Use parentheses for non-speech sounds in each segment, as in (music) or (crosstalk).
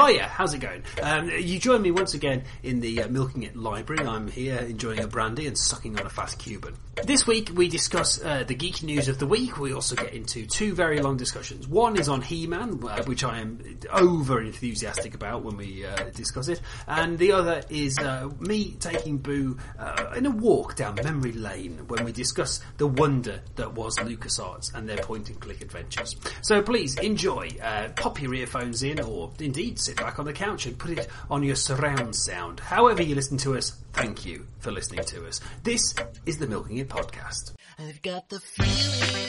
Hiya, how's it going? Um, you join me once again in the uh, Milking It library. I'm here enjoying a brandy and sucking on a fast Cuban. This week we discuss uh, the geek news of the week. We also get into two very long discussions. One is on He-Man, uh, which I am over enthusiastic about when we uh, discuss it, and the other is uh, me taking Boo uh, in a walk down memory lane when we discuss the wonder that was LucasArts and their point-and-click adventures. So please enjoy. pop your earphones in, or indeed sit back on the couch and put it on your surround sound. However you listen to us, thank you for listening to us. This is the Milking It podcast. I've got the feeling.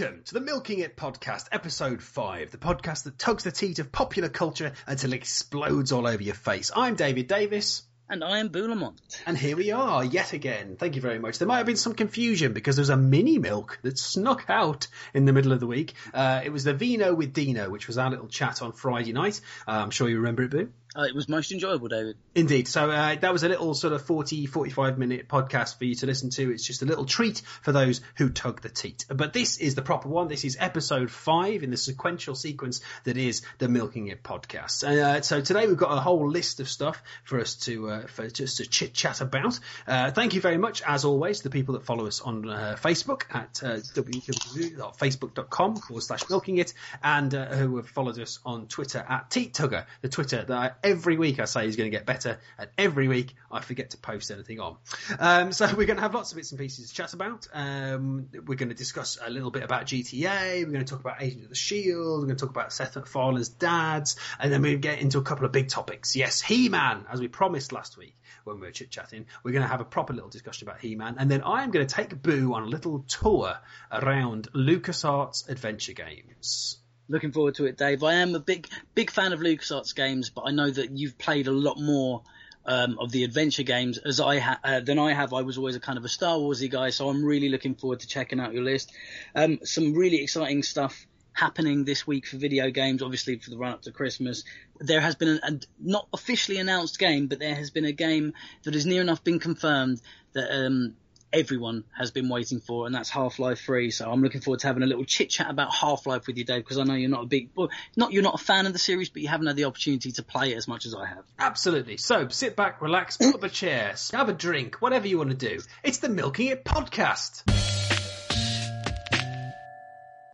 Welcome to the Milking It podcast, episode 5, the podcast that tugs the teat of popular culture until it explodes all over your face. I'm David Davis. And I am Boulamont. And here we are, yet again. Thank you very much. There might have been some confusion because there was a mini milk that snuck out in the middle of the week. Uh, it was the Vino with Dino, which was our little chat on Friday night. Uh, I'm sure you remember it, Boo. Uh, it was most enjoyable, David. Indeed. So uh, that was a little sort of 40, 45 minute podcast for you to listen to. It's just a little treat for those who tug the teat. But this is the proper one. This is episode five in the sequential sequence that is the Milking It podcast. Uh, so today we've got a whole list of stuff for us to uh, for just to chit chat about. Uh, thank you very much, as always, to the people that follow us on uh, Facebook at www.facebook.com forward slash milking it and who have followed us on Twitter at Teat Tugger, the Twitter that I every week I say he's going to get better, and every week I forget to post anything on. Um, so we're going to have lots of bits and pieces to chat about. Um, we're going to discuss a little bit about GTA. We're going to talk about Agent of the Shield. We're going to talk about Seth MacFarlane's dads, and then we get into a couple of big topics. Yes, He-Man, as we promised last week when we were chit chatting. We're going to have a proper little discussion about He-Man, and then I am going to take Boo on a little tour around LucasArts adventure games. Looking forward to it, Dave. I am a big big fan of LucasArts games, but I know that you've played a lot more um, of the adventure games as I ha- uh, than I have. I was always a kind of a Star Warsy guy, so I'm really looking forward to checking out your list. Um, some really exciting stuff happening this week for video games. Obviously, for the run up to Christmas, there has been a, a not officially announced game, but there has been a game that has near enough been confirmed that um, everyone has been waiting for, and that's Half Life 3. So I'm looking forward to having a little chit chat about Half Life with you, Dave, because I know you're not a big, well, not you're not a fan of the series, but you haven't had the opportunity to play it as much as I have. Absolutely. So sit back, relax, pull up a chair, have a drink, whatever you want to do. It's the Milking It podcast.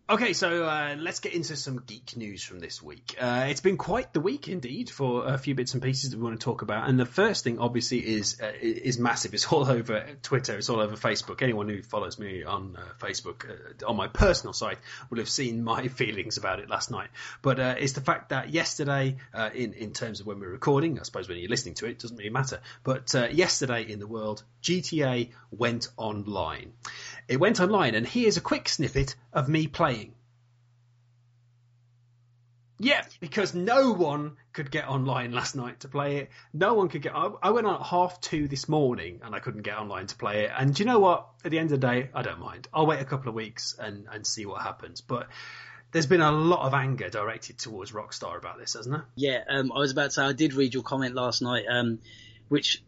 Okay, so uh, let's get into some geek news from this week. Uh, it's been quite the week indeed for a few bits and pieces that we want to talk about. And the first thing, obviously, is uh, is massive. It's all over Twitter. It's all over Facebook. Anyone who follows me on uh, Facebook uh, on my personal site will have seen my (laughs) feelings about it last night. But uh, it's the fact that yesterday, in in terms of when we're recording, I suppose when you're listening to it, it doesn't really matter. But yesterday in the world, GTA went online. It went online, and here's a quick snippet of me playing. Yeah, because no one could get online last night to play it. No one could get. I, I, went on at half two this morning and I couldn't get online to play it. And you know what? At the end of the day, I don't mind. I'll wait a couple of weeks and, and see what happens. But there's been a lot of anger directed towards Rockstar about this, hasn't there? Yeah, um, I was about to say I did read your comment last night. Um, which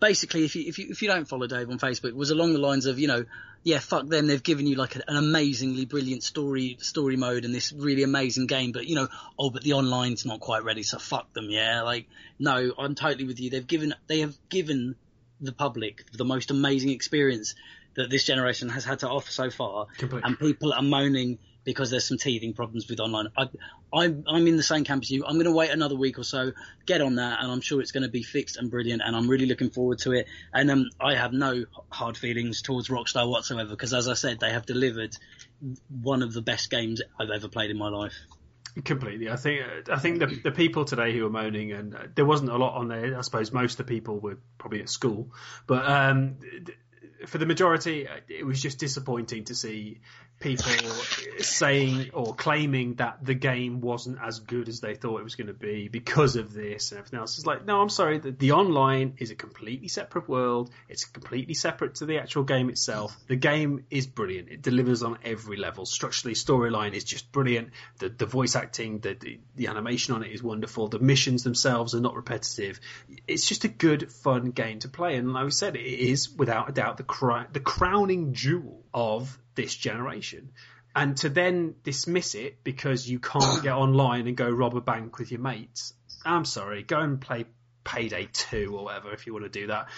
basically, if you, if you if you don't follow Dave on Facebook, was along the lines of you know, yeah, fuck them, they've given you like an amazingly brilliant story story mode and this really amazing game, but you know, oh, but the online's not quite ready, so fuck them, yeah. Like, no, I'm totally with you. They've given they have given the public the most amazing experience that this generation has had to offer so far, Completely. and people are moaning because there's some teething problems with online. I, I'm, I'm in the same camp as you. I'm going to wait another week or so, get on that, and I'm sure it's going to be fixed and brilliant. And I'm really looking forward to it. And um, I have no hard feelings towards Rockstar whatsoever because, as I said, they have delivered one of the best games I've ever played in my life. Completely. I think I think the, the people today who were moaning, and uh, there wasn't a lot on there. I suppose most of the people were probably at school, but um, for the majority, it was just disappointing to see people saying or claiming that the game wasn't as good as they thought it was going to be because of this and everything else. It's like, no, I'm sorry. The, the online is a completely separate world. It's completely separate to the actual game itself. The game is brilliant. It delivers on every level. Structurally, storyline is just brilliant. The the voice acting, the, the the animation on it is wonderful. The missions themselves are not repetitive. It's just a good, fun game to play. And like I said, it is without a doubt the cr- the crowning jewel of this generation. And to then dismiss it because you can't get (coughs) online and go rob a bank with your mates, I'm sorry, go and play Payday 2 or whatever if you want to do that.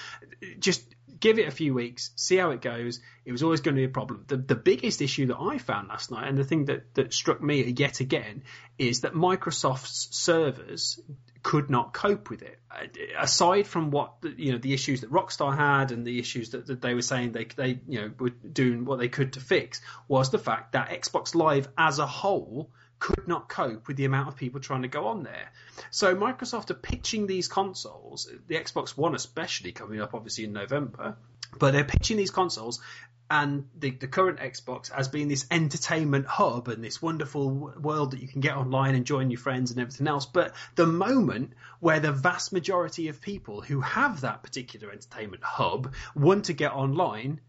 Just give it a few weeks, see how it goes. It was always going to be a problem. The, the biggest issue that I found last night, and the thing that, that struck me yet again, is that Microsoft's servers could not cope with it. Uh, aside from what you know, the issues that Rockstar had and the issues that, that they were saying they they you know were doing what they could to fix, was the fact that Xbox Live as a whole could not cope with the amount of people trying to go on there. So Microsoft are pitching these consoles, the Xbox One especially coming up obviously in November, but they're pitching these consoles and the, the current Xbox as being this entertainment hub and this wonderful world that you can get online and join your friends and everything else. But the moment where the vast majority of people who have that particular entertainment hub want to get online,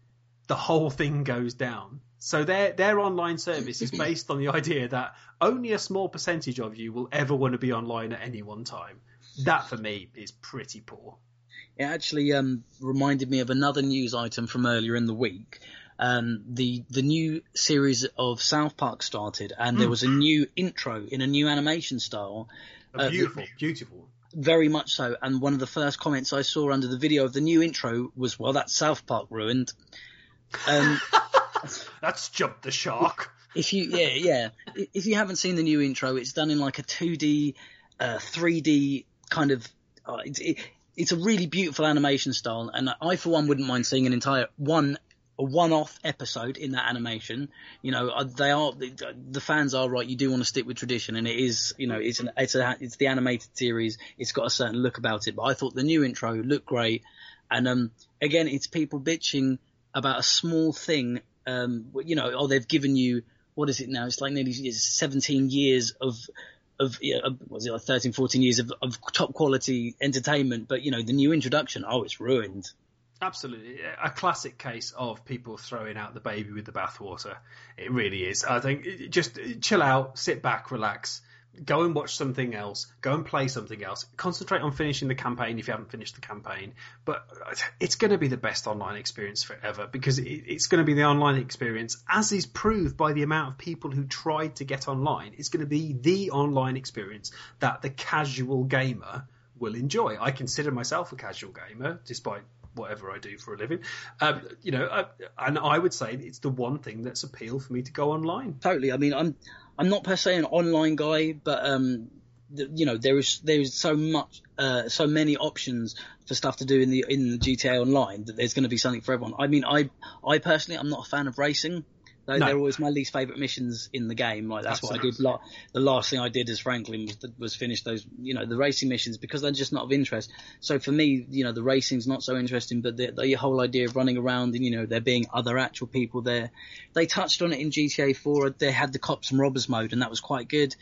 the whole thing goes down. So their their online service is (clears throat) based on the idea that only a small percentage of you will ever want to be online at any one time. That for me is pretty poor. It actually um, reminded me of another news item from earlier in the week. Um, the the new series of South Park started, and there was a new intro in a new animation style. Uh, beautiful, beautiful. Very much so. And one of the first comments I saw under the video of the new intro was, "Well, that's South Park ruined." Um, (laughs) That's jumped the shark. If you, yeah, yeah. If you haven't seen the new intro, it's done in like a 2D, uh, 3D kind of. Uh, it, it, it's a really beautiful animation style, and I, for one, wouldn't mind seeing an entire one a one-off episode in that animation. You know, uh, they are the fans are right. You do want to stick with tradition, and it is, you know, it's an it's a it's the animated series. It's got a certain look about it. But I thought the new intro looked great, and um, again, it's people bitching about a small thing. Um, you know, oh, they've given you what is it now? It's like nearly 17 years of of, was it like 13, 14 years of, of top quality entertainment, but you know, the new introduction, oh, it's ruined. Absolutely, a classic case of people throwing out the baby with the bathwater. It really is. I think just chill out, sit back, relax, go and watch something else, go and play something else, concentrate on finishing the campaign if you haven't finished the campaign. But it's going to be the best online experience forever because it's going to be the online experience, as is proved by the amount of people who tried to get online. It's going to be the online experience that the casual gamer will enjoy. I consider myself a casual gamer, despite whatever I do for a living. Um, you know, uh, and I would say it's the one thing that's appealed for me to go online. Totally. I mean, I'm I'm not per se an online guy, but um, the, you know, there is there is so much, uh, so many options for stuff to do in the in GTA Online that there's going to be something for everyone. I mean, I I personally I'm not a fan of racing. Though no. they're always my least favourite missions in the game. Like that's Absolutely. what I did. the last thing I did as Franklin was, was finish those, you know, the racing missions because they're just not of interest. So for me, you know, the racing's not so interesting, but the, the whole idea of running around and you know there being other actual people there, they touched on it in GTA 4. They had the cops and robbers mode, and that was quite good.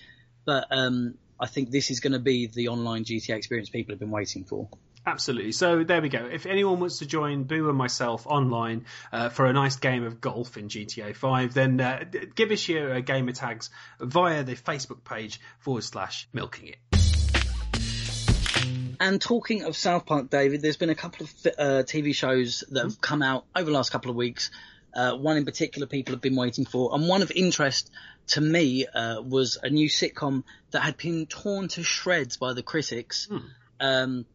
But um, I think this is going to be the online GTA experience people have been waiting for. Absolutely. So there we go. If anyone wants to join Boo and myself online uh, for a nice game of golf in GTA 5, then uh, give us your uh, gamer tags via the Facebook page forward slash milking it. And talking of South Park, David, there's been a couple of uh, TV shows that have come out over the last couple of weeks. Uh, one in particular people have been waiting for, and one of interest to me uh, was a new sitcom that had been torn to shreds by the critics. Hmm. Um,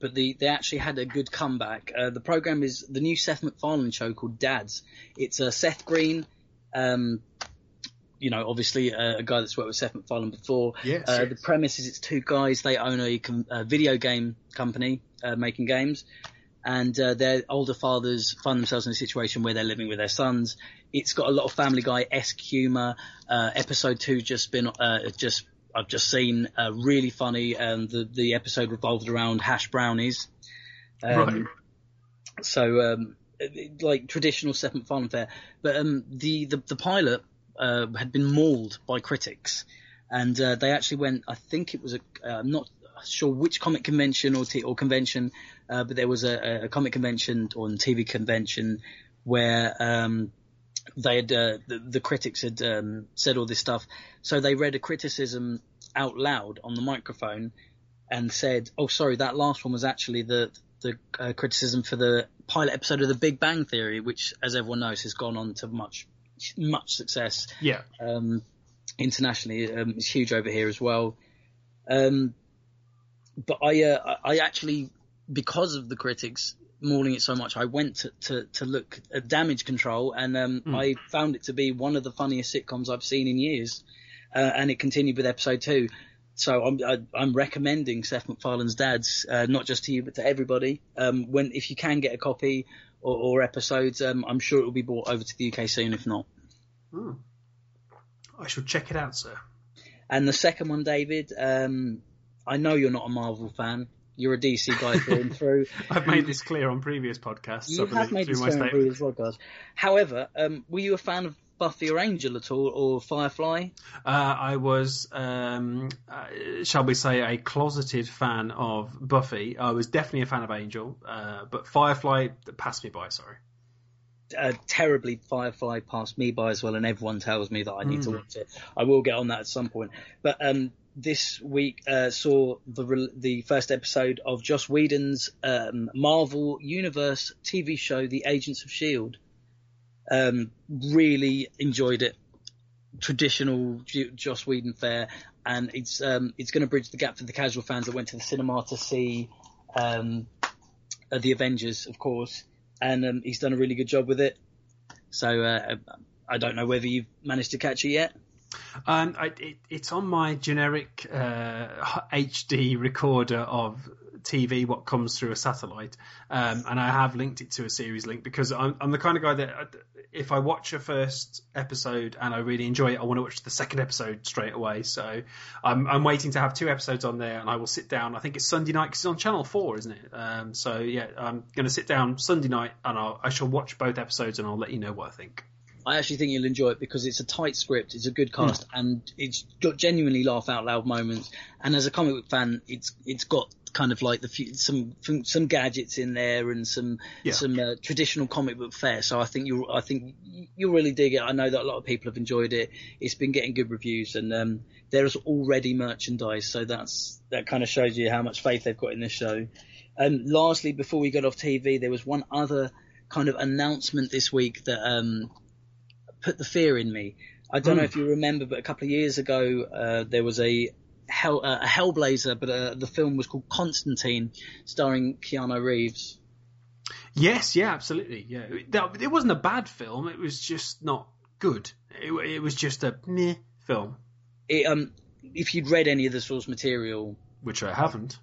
but the, they actually had a good comeback. Uh, the program is the new Seth MacFarlane show called Dads. It's uh, Seth Green, um, you know, obviously uh, a guy that's worked with Seth MacFarlane before. Yes, uh, yes. The premise is it's two guys. They own a, com- a video game company uh, making games, and uh, their older fathers find themselves in a situation where they're living with their sons. It's got a lot of Family Guy esque humour. episode two just been just I've just seen uh, really funny, and the the episode revolved around hash brownies. Um, right. So um, like traditional Seth MacFarlane fare. But um, the, the the pilot uh, had been mauled by critics, and uh, they actually went. I think it was a uh, I'm not sure which comic convention or t- or convention, uh, but there was a, a comic convention or TV convention where um, they had uh, the, the critics had um, said all this stuff, so they read a criticism out loud on the microphone and said, "Oh, sorry, that last one was actually the the uh, criticism for the pilot episode of The Big Bang Theory, which, as everyone knows, has gone on to much much success. Yeah. Um, internationally, um, it's huge over here as well. Um, but I, uh, I actually, because of the critics mauling it so much, I went to, to, to look at Damage Control, and um, Mm. I found it to be one of the funniest sitcoms I've seen in years. Uh, and it continued with episode two. So I'm I, I'm recommending Seth MacFarlane's Dads, uh, not just to you but to everybody. Um, when if you can get a copy or, or episodes, um, I'm sure it will be brought over to the UK soon. If not, Hmm. I shall check it out, sir. and the second one, David, um, I know you're not a Marvel fan. You're a DC guy through and through. (laughs) I've made this clear on previous podcasts. You have made this clear on previous podcasts. However, um, were you a fan of Buffy or Angel at all, or Firefly? Uh, I was, um, uh, shall we say, a closeted fan of Buffy. I was definitely a fan of Angel, uh, but Firefly passed me by. Sorry. uh, terribly Firefly passed me by as well, and everyone tells me that I need to Mm. watch it. I will get on that at some point. But um, this week uh, saw the re- the first episode of Joss Whedon's um, Marvel Universe TV show, The Agents of Shield. Um, really enjoyed it. Traditional J- Joss Whedon fare, and it's um, it's going to bridge the gap for the casual fans that went to the cinema to see um, uh, the Avengers, of course and um, he's done a really good job with it. So uh, I don't know whether you've managed to catch it yet. Um, I, it, it's on my generic uh, HD recorder of TV, what comes through a satellite, um, and I have linked it to a series link because I'm, I'm the kind of guy that uh, if I watch a first episode and I really enjoy it, I want to watch the second episode straight away. So I'm, I'm waiting to have two episodes on there, and I will sit down. I think it's Sunday night because it's on Channel Four, isn't it? Um, so yeah, I'm going to sit down Sunday night and I'll, I shall watch both episodes and I'll let you know what I think. I actually think you'll enjoy it because it's a tight script, it's a good cast, and it's got genuinely laugh out loud moments. And as a comic book fan, it's it's got kind of like the few, some some gadgets in there and some Yeah. some uh, traditional comic book fare. So I think you I think you'll really dig it. I know that a lot of people have enjoyed it. It's been getting good reviews, and um, there's already merchandise. So that's that kind of shows you how much faith they've got in this show. Um, lastly, before we got off TV, there was one other kind of announcement this week that um, put the fear in me. I don't know Hmm. if you remember, but a couple of years ago, uh, there was a Hell, uh, a Hellblazer, but uh, the film was called Constantine, starring Keanu Reeves. Yes, yeah, absolutely. Yeah, That- it wasn't a bad film. It was just not good. It, it was just a meh film, It, um, if you'd read any of the source material, which I haven't.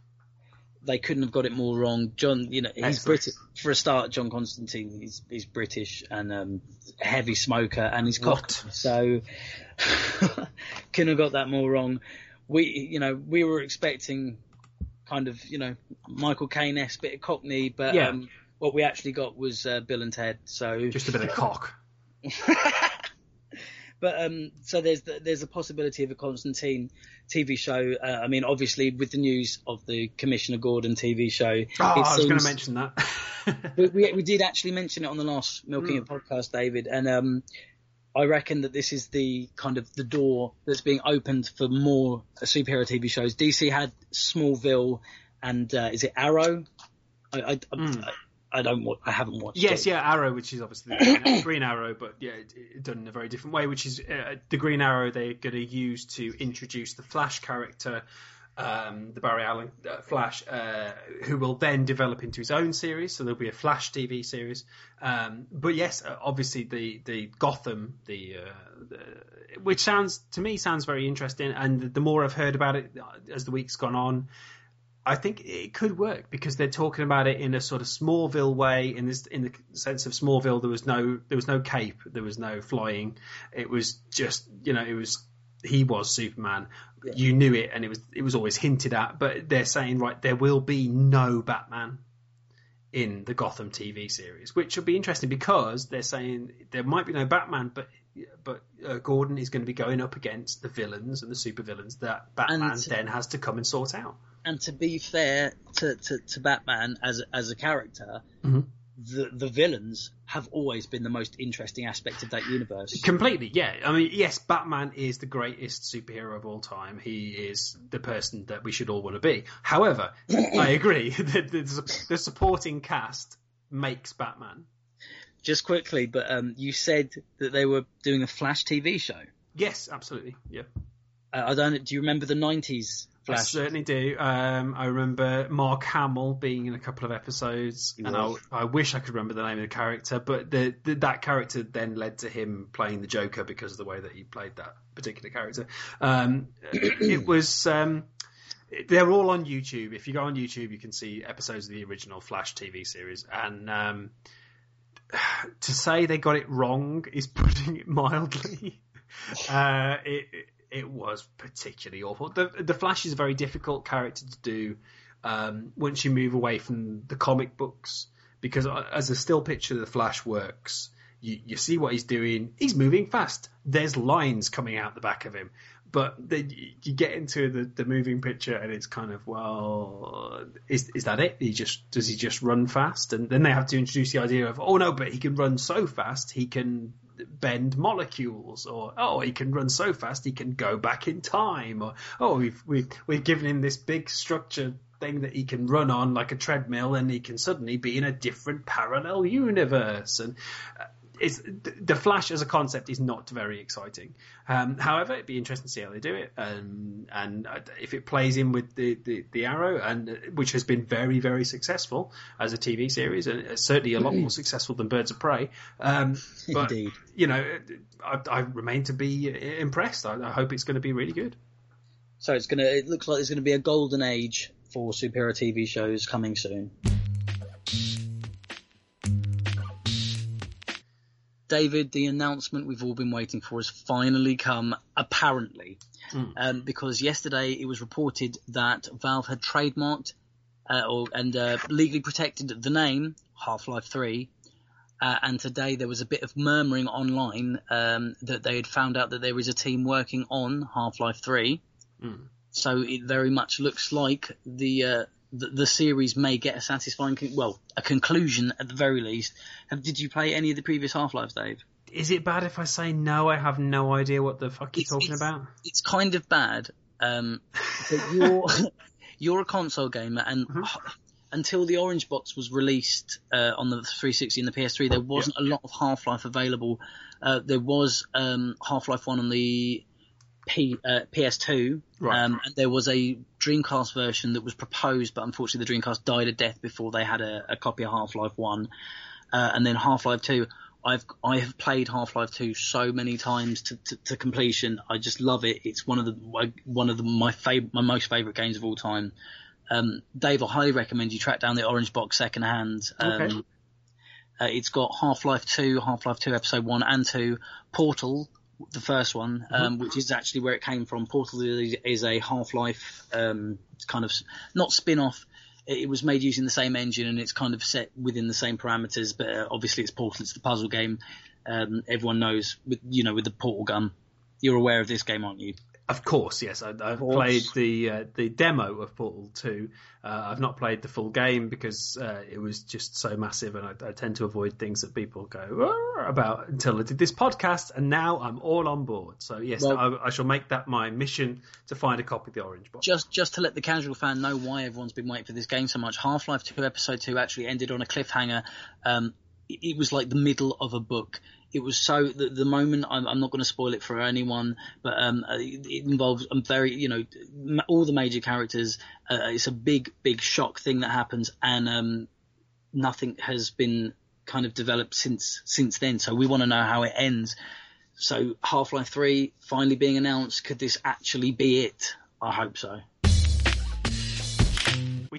They couldn't have got it more wrong. John, you know, he's Excellent. British for a start. John Constantine, he's he's British and um, a heavy smoker, and he's What? cockney. So (laughs) couldn't have got that more wrong. We, you know, we were expecting kind of, you know, Michael Caine esque bit of cockney, but Yeah. um, what we actually got was uh, Bill and Ted. So Just a bit of cock. (laughs) But um, so there's the, there's a possibility of a Constantine TV show. Uh, I mean, obviously with the news of the Commissioner Gordon TV show, Oh, I was going to mention that. (laughs) we, we, we did actually mention it on the last Milking It podcast, David, and um, I reckon that this is the kind of the door that's being opened for more superhero TV shows. DC had Smallville, and uh, is it Arrow? I I, I, I don't I haven't watched. yes, it. yeah, Arrow, which is obviously the Green, (coughs) Green Arrow, but yeah, it, it done in a very different way. Which is uh, the Green Arrow they're going to use to introduce the Flash character. Um, the Barry Allen uh, Flash, uh, who will then develop into his own series. So there'll be a Flash TV series. Um, but yes, uh, obviously the the Gotham, the, uh, the which sounds to me sounds very interesting. And the more I've heard about it uh, as the week's gone on, I think it could work because they're talking about it in a sort of Smallville way. In this, in the sense of Smallville, there was no there was no cape, there was no flying. It was just you know it was he was Superman. You knew it, and it was it was always hinted at. But they're saying right, there will be no Batman in the Gotham TV series, which will be interesting because they're saying there might be no Batman, but but uh, Gordon is going to be going up against the villains and the supervillains that Batman to, then has to come and sort out. And to be fair to, to, to Batman as as a character, mm-hmm. the the villains have always been the most interesting aspect of that universe. Completely, yeah. I mean, yes, Batman is the greatest superhero of all time. He is the person that we should all want to be. However, (coughs) I agree that (laughs) the, the supporting cast makes Batman just quickly, but um, you said that they were doing a Flash TV show. Yes, absolutely. Yeah. Uh, I don't. Do you remember the '90s Flash? I certainly do. Um, I remember Mark Hamill being in a couple of episodes, he and I, I, wish I could remember the name of the character, but the, the, that character then led to him playing the Joker because of the way that he played that particular character. Um, (clears throat) it was. Um, they're all on YouTube. If you go on YouTube, you can see episodes of the original Flash TV series, and um, (sighs) to say they got it wrong is (laughs) putting it mildly. (laughs) uh, it, it was particularly awful. The the Flash is a very difficult character to do um, once you move away from the comic books because uh, as a still picture, the Flash works. You, you see what he's doing. He's moving fast. There's lines coming out the back of him but then you get into the, the moving picture and it's kind of well is is that it he just does he just run fast and then they have to introduce the idea of oh no but he can run so fast he can bend molecules or oh he can run so fast he can go back in time or oh we've we've, we've given him this big structure thing that he can run on like a treadmill and he can suddenly be in a different parallel universe. And uh, it's the Flash as a concept is not very exciting. Um, however, it'd be interesting to see how they do it, and and uh, if it plays in with the, the, the Arrow, and uh, which has been very very successful as a TV series, and uh, certainly a lot more mm. successful than Birds of Prey. Um, (laughs) but Indeed. you know, I, I, remain to be impressed. I, I hope it's going to be really good. So it's gonna. It looks like there's going to be a golden age for superhero TV shows coming soon. David, the announcement we've all been waiting for has finally come, apparently. Mm. Um, because yesterday it was reported that Valve had trademarked uh, or, and uh, legally protected the name Half Life 3. Uh, and today there was a bit of murmuring online um, that they had found out that there is a team working on Half Life 3. Mm. So it very much looks like the uh, the, the series may get a satisfying, con- well, a conclusion at the very least. Have, did you play any of the previous Half Lives, Dave? Is it bad if I say no? I have no idea what the fuck you're talking it's, about. It's kind of bad. Um, you're (laughs) you're a console gamer, and mm-hmm. until the Orange Box was released uh, on the 360 and the PS3, there wasn't yeah. a lot of Half Life available. Uh, there was um, Half Life One on the P, uh, PS2, right. um, and there was a Dreamcast version that was proposed, but unfortunately the Dreamcast died a death before they had a, a copy of Half-Life One, uh, and then Half-Life Two. I've I have played Half-Life Two so many times to, to, to, completion. I just love it. It's one of the one of the, my favorite, my most favorite games of all time. Um, Dave, I highly recommend you track down the Orange Box secondhand. Um, okay. Uh, it's got Half-Life 2, Half-Life 2 Episode 1 and 2, Portal, the first one, um, mm-hmm. which is actually where it came from. Portal is a Half-Life um, kind of not spin-off. It was made using the same engine and it's kind of set within the same parameters, but uh, obviously it's Portal. It's the puzzle game. Um, everyone knows, with, you know, with the portal gun. You're aware of this game, aren't you? Of course, yes. I, have played the uh, the demo of Portal Two. Uh, I've not played the full game because uh, it was just so massive, and I, I, tend to avoid things that people go about until I did this podcast. And now I'm all on board. So yes, well, I, I, shall make that my mission to find a copy of the Orange Box. Just just to let the casual fan know why everyone's been waiting for this game so much. Half Life Two Episode Two actually ended on a cliffhanger. Um, it was like the middle of a book it was so the, the moment I'm, I'm not going to spoil it for anyone, but um, uh, it, involves um, very you know all the major characters. Uh, it's a big big shock thing that happens, and um, nothing has been kind of developed since since then. So we want to know how it ends. So Half Life Three finally being announced. Could this actually be it? I hope so.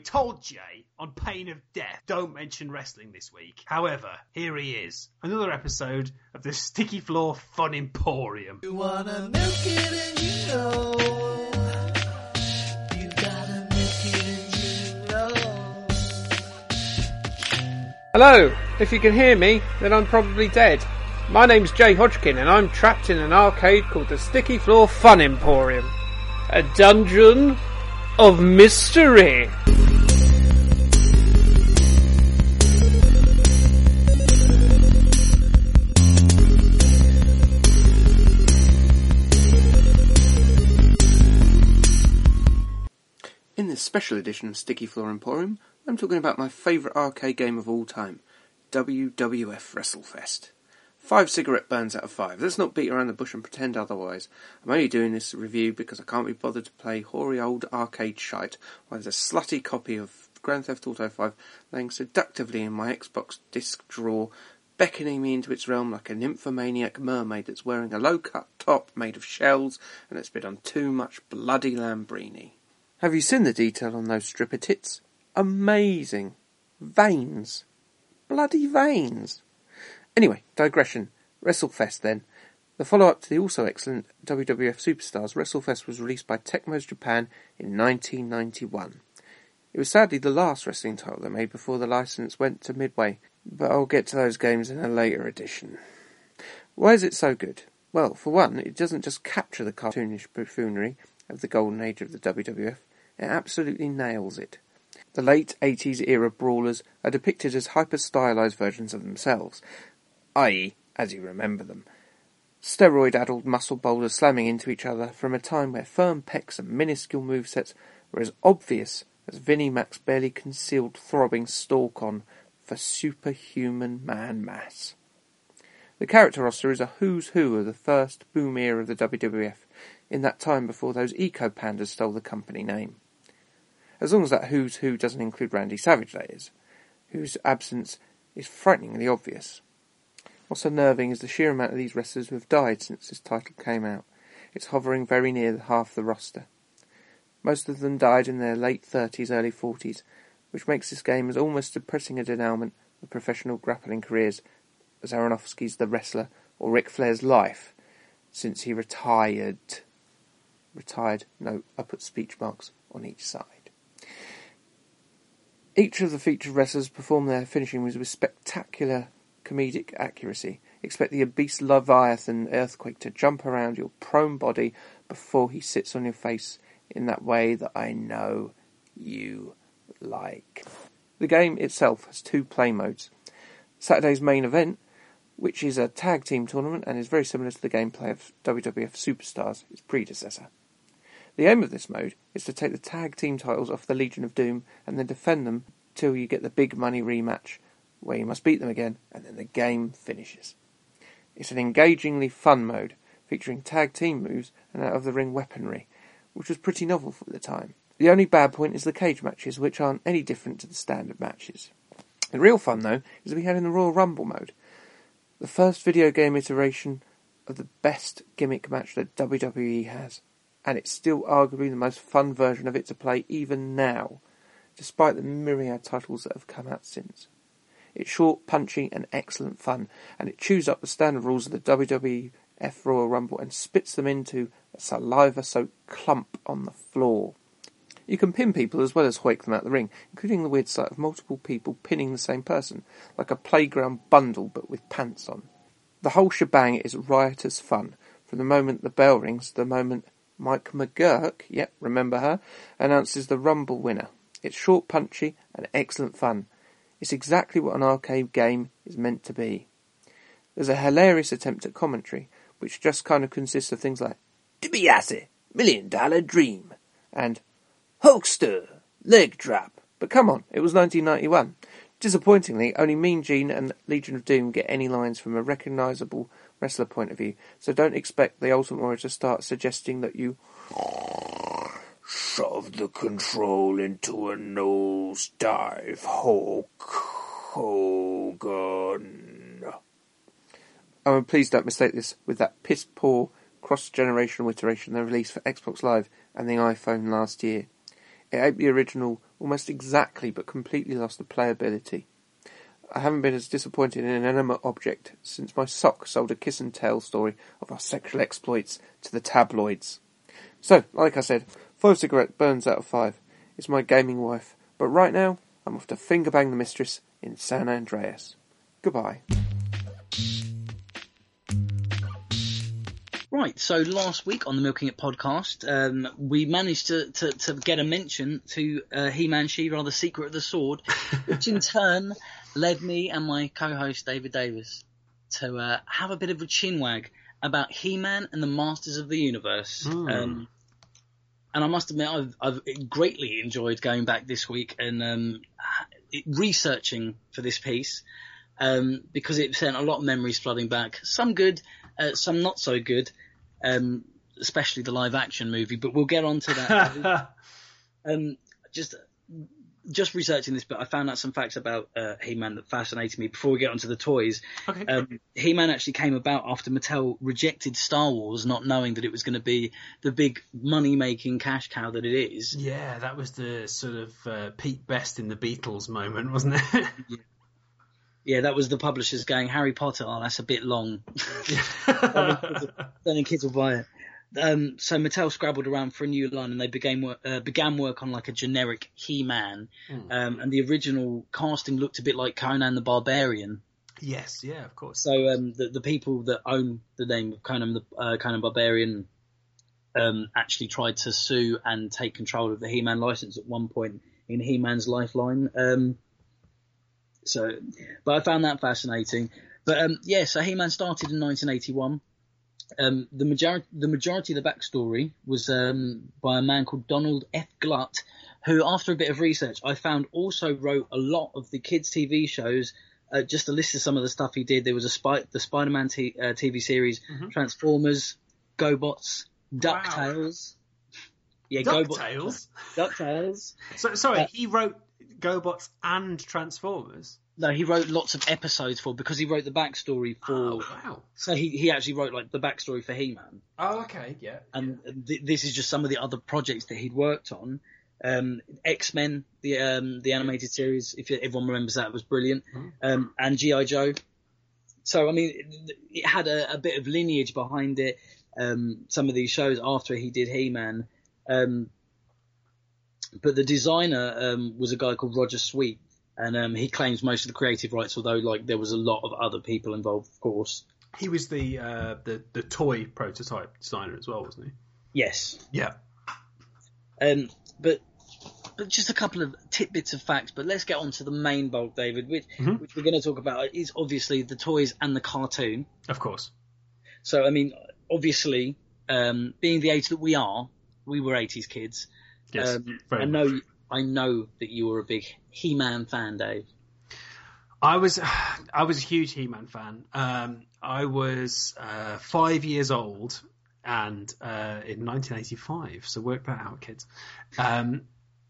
We told Jay on pain of death, don't mention wrestling this week. However, here he is. Another episode of the Sticky Floor Fun Emporium. You wanna milk it and you know. Hello, if you can hear me, then I'm probably dead. My name's Jay Hodgkin and I'm trapped in an arcade called the Sticky Floor Fun Emporium. A dungeon of mystery. This special edition of Sticky Floor Emporium, I'm talking about my favourite arcade game of all time, WWF WrestleFest. Five cigarette burns out of five. Let's not beat around the bush and pretend otherwise. I'm only doing this review because I can't be bothered to play hoary old arcade shite while there's a slutty copy of Grand Theft Auto 5 laying seductively in my Xbox disc drawer, beckoning me into its realm like a nymphomaniac mermaid that's wearing a low-cut top made of shells and that's been on too much bloody Lambrini. Have you seen the detail on those stripper tits? Amazing. Veins. Bloody veins. Anyway, digression. WrestleFest then. The follow up to the also excellent WWF Superstars, WrestleFest was released by Technos Japan in 1991. It was sadly the last wrestling title they made before the license went to Midway, but I'll get to those games in a later edition. Why is it so good? Well, for one, it doesn't just capture the cartoonish buffoonery of the golden age of the WWF, it absolutely nails it. The late 80s era brawlers are depicted as hyper stylized versions of themselves, i.e., as you remember them. Steroid addled muscle boulders slamming into each other from a time where firm pecs and minuscule movesets were as obvious as Vinnie Mac's barely concealed throbbing stalk on for superhuman man mass. The character roster is a who's who of the first boom era of the WWF, in that time before those eco pandas stole the company name. As long as that who's who doesn't include Randy Savage, that is, whose absence is frighteningly obvious. What's unnerving is the sheer amount of these wrestlers who have died since this title came out. It's hovering very near half the roster. Most of them died in their late 30s, early 40s, which makes this game as almost depressing a denouement of professional grappling careers as Aronofsky's The Wrestler or Ric Flair's life since he retired. Retired, no, I put speech marks on each side. Each of the featured wrestlers perform their finishing moves with spectacular comedic accuracy. Expect the obese Leviathan earthquake to jump around your prone body before he sits on your face in that way that I know you like. The game itself has two play modes. Saturday's main event, which is a tag team tournament and is very similar to the gameplay of WWF Superstars, its predecessor. The aim of this mode is to take the tag team titles off the Legion of Doom and then defend them till you get the big money rematch, where you must beat them again, and then the game finishes. It's an engagingly fun mode, featuring tag team moves and out of the ring weaponry, which was pretty novel for the time. The only bad point is the cage matches, which aren't any different to the standard matches. The real fun, though, is to be had in the Royal Rumble mode, the first video game iteration of the best gimmick match that WWE has and it's still arguably the most fun version of it to play even now, despite the myriad titles that have come out since. It's short, punchy, and excellent fun, and it chews up the standard rules of the WWF Royal Rumble and spits them into a saliva-soaked clump on the floor. You can pin people as well as hoik them out the ring, including the weird sight of multiple people pinning the same person, like a playground bundle but with pants on. The whole shebang is riotous fun, from the moment the bell rings to the moment Mike McGuirk, yep, remember her, announces the Rumble winner. It's short, punchy, and excellent fun. It's exactly what an arcade game is meant to be. There's a hilarious attempt at commentary, which just kind of consists of things like DiBiase, Million Dollar Dream, and Hulkster, Leg Drop. But come on, it was 1991. Disappointingly, only Mean Gene and Legion of Doom get any lines from a recognisable wrestler point of view, so don't expect the Ultimate Warrior to start suggesting that you shove the control into a nosedive, Hulk Hogan. Oh, and please don't mistake this with that piss poor cross generational iteration they released for Xbox Live and the iPhone last year. It ate the original almost exactly but completely lost the playability. I haven't been as disappointed in an inanimate object since my sock sold a kiss and tell story of our sexual exploits to the tabloids. So, like I said, five cigarette burns out of five. It's my gaming wife, but right now I'm off to finger bang the mistress in San Andreas. Goodbye. Right, so last week on the Milking It podcast, um, we managed to, to, to get a mention to uh, He-Man She-Ra, The Secret of the Sword, which in (laughs) turn led me and my co-host David Davis to uh, have a bit of a chinwag about He-Man and the Masters of the Universe. Um, and I must admit, I've, I've greatly enjoyed going back this week and um, researching for this piece um, because it sent a lot of memories flooding back. Some good, uh, some not so good, um, especially the live action movie. But we'll get on to that. (laughs) um, just just researching this, but I found out some facts about uh, He-Man that fascinated me. Before we get onto the toys, Okay. um, He-Man actually came about after Mattel rejected Star Wars, not knowing that it was going to be the big money-making cash cow that it is. yeah, that was the sort of uh, Pete Best in the Beatles moment, wasn't it? (laughs) Yeah, that was the publishers going Harry Potter. Oh, that's a bit long. (laughs) (laughs) Then the kids will buy it. Um, so Mattel scrabbled around for a new line, and they began work, uh, began work on like a generic He-Man. Um, and the original casting looked a bit like Conan the Barbarian. yes, yeah, of course. So um, the the people that own the name of Conan the uh, Conan Barbarian um, actually tried to sue and take control of the He-Man license at one point in He-Man's lifeline. Um, so, but I found that fascinating. But um, yeah, so He-Man started in 1981. Um, the majority the majority of the backstory was um, by a man called Donald F. Glut, who, after a bit of research, I found also wrote a lot of the kids' TV shows. Uh, just a list of some of the stuff he did. There was a spy, the Spider-Man t- uh, TV series, Transformers, GoBots, DuckTales. Yeah, GoBots. DuckTales. (laughs) DuckTales. So, sorry, Uh, he wrote GoBots and Transformers. No, he wrote lots of episodes for because he wrote the backstory for. Oh, wow. So he he actually wrote like the backstory for He-Man. Oh, okay, yeah. and th- this is just some of the other projects that he'd worked on. Um, X Men, the um, the animated series, if everyone remembers that, was brilliant, um, and GI Joe. So I mean, it, it had a, a bit of lineage behind it. Um, some of these shows after he did He Man, um, but the designer um, was a guy called Roger Sweet, and um, he claims most of the creative rights. Although like there was a lot of other people involved, of course. He was the uh, the the toy prototype designer as well, wasn't he? Yes, Yeah. Um, but but just a couple of tidbits of facts. But let's get on to the main bulk, David, which which we're going to talk about is obviously the toys and the cartoon. Of course. So I mean, obviously, um, being the age that we are, we were '80s kids. Yes. Um, very I much. I know that you were a big He-Man fan, Dave. I was (sighs) I was a huge He-Man fan. Um, I was uh, five years old, and uh, in 1985. So work that out, kids. Um,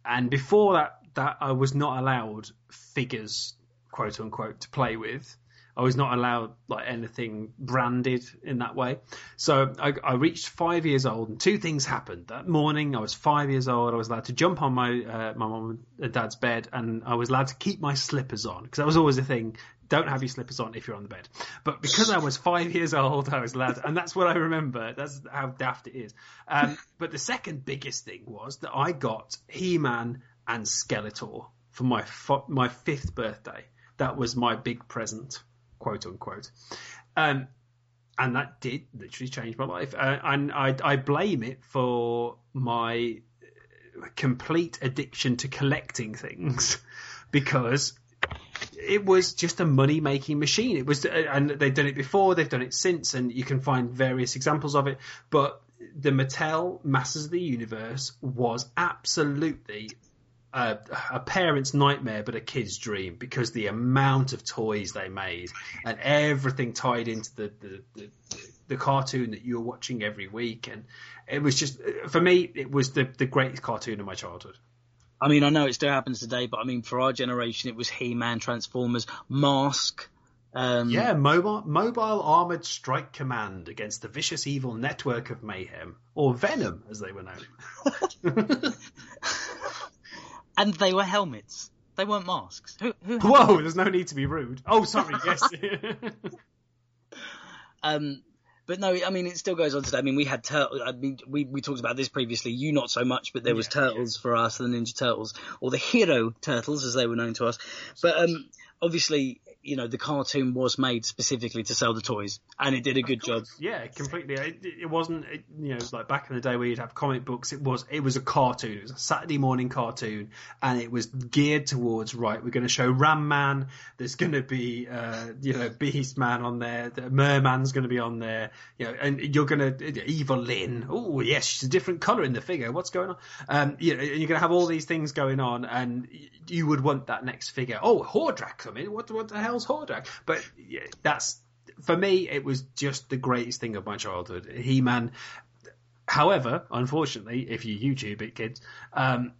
and before that, that I was not allowed figures, quote unquote, to play with. I was not allowed like anything branded in that way. So I, I reached five years old, and two things happened that morning. I was five years old. I was allowed to jump on my uh, my mum and dad's bed, and I was allowed to keep my slippers on because that was always a thing. Don't have your slippers on if you're on the bed. But because I was five years old, I was allowed, and that's what I remember. That's how daft it is. Um, but the second biggest thing was that I got He-Man and Skeletor for my f- my fifth birthday. That was my big present, quote unquote. Um, and that did literally change my life. Uh, and I, I blame it for my uh, complete addiction to collecting things (laughs) because it was just a money making machine. It was, uh, and they've done it before, they've done it since, and you can find various examples of it. But the Mattel Masters of the Universe was absolutely a, a parent's nightmare, but a kid's dream because the amount of toys they made and everything tied into the the, the, the cartoon that you were watching every week, and it was just for me, it was the the greatest cartoon of my childhood. I mean, I know it still happens today, but I mean, for our generation, it was He-Man, Transformers, Mask. Um, Yeah, mobile mobile armored strike command against the vicious evil network of mayhem, or Venom as they were known. (laughs) (laughs) and they were helmets. They weren't masks. Who, who Whoa, there's no need to be rude. Oh, sorry, (laughs) yes. Um, but no, I mean, it still goes on today. I mean, we had turtles. I mean, we, we talked about this previously. You not so much, but there was Yeah, turtles for us, the Ninja Turtles, or the Hero Turtles, as they were known to us. But um, obviously, you know, the cartoon was made specifically to sell the toys, and it did a good job. Yeah, completely. It, it wasn't, it, you know, like back in the day where you'd have comic books. It was, it was a cartoon. It was a Saturday morning cartoon, and it was geared towards right. We're going to show Ram Man. There's going to be, uh, you know, Beast Man on there. The Merman's going to be on there. You know, and you're going to Evil Lyn. Oh yes, she's a different color in the figure. What's going on? Um, you know, you're going to have all these things going on, and you would want that next figure. Oh, Hordak coming. What, what the hell's Hordak? But yeah, that's for me. It was just the greatest thing of my childhood. He Man. However, unfortunately, if you YouTube it, kids, um,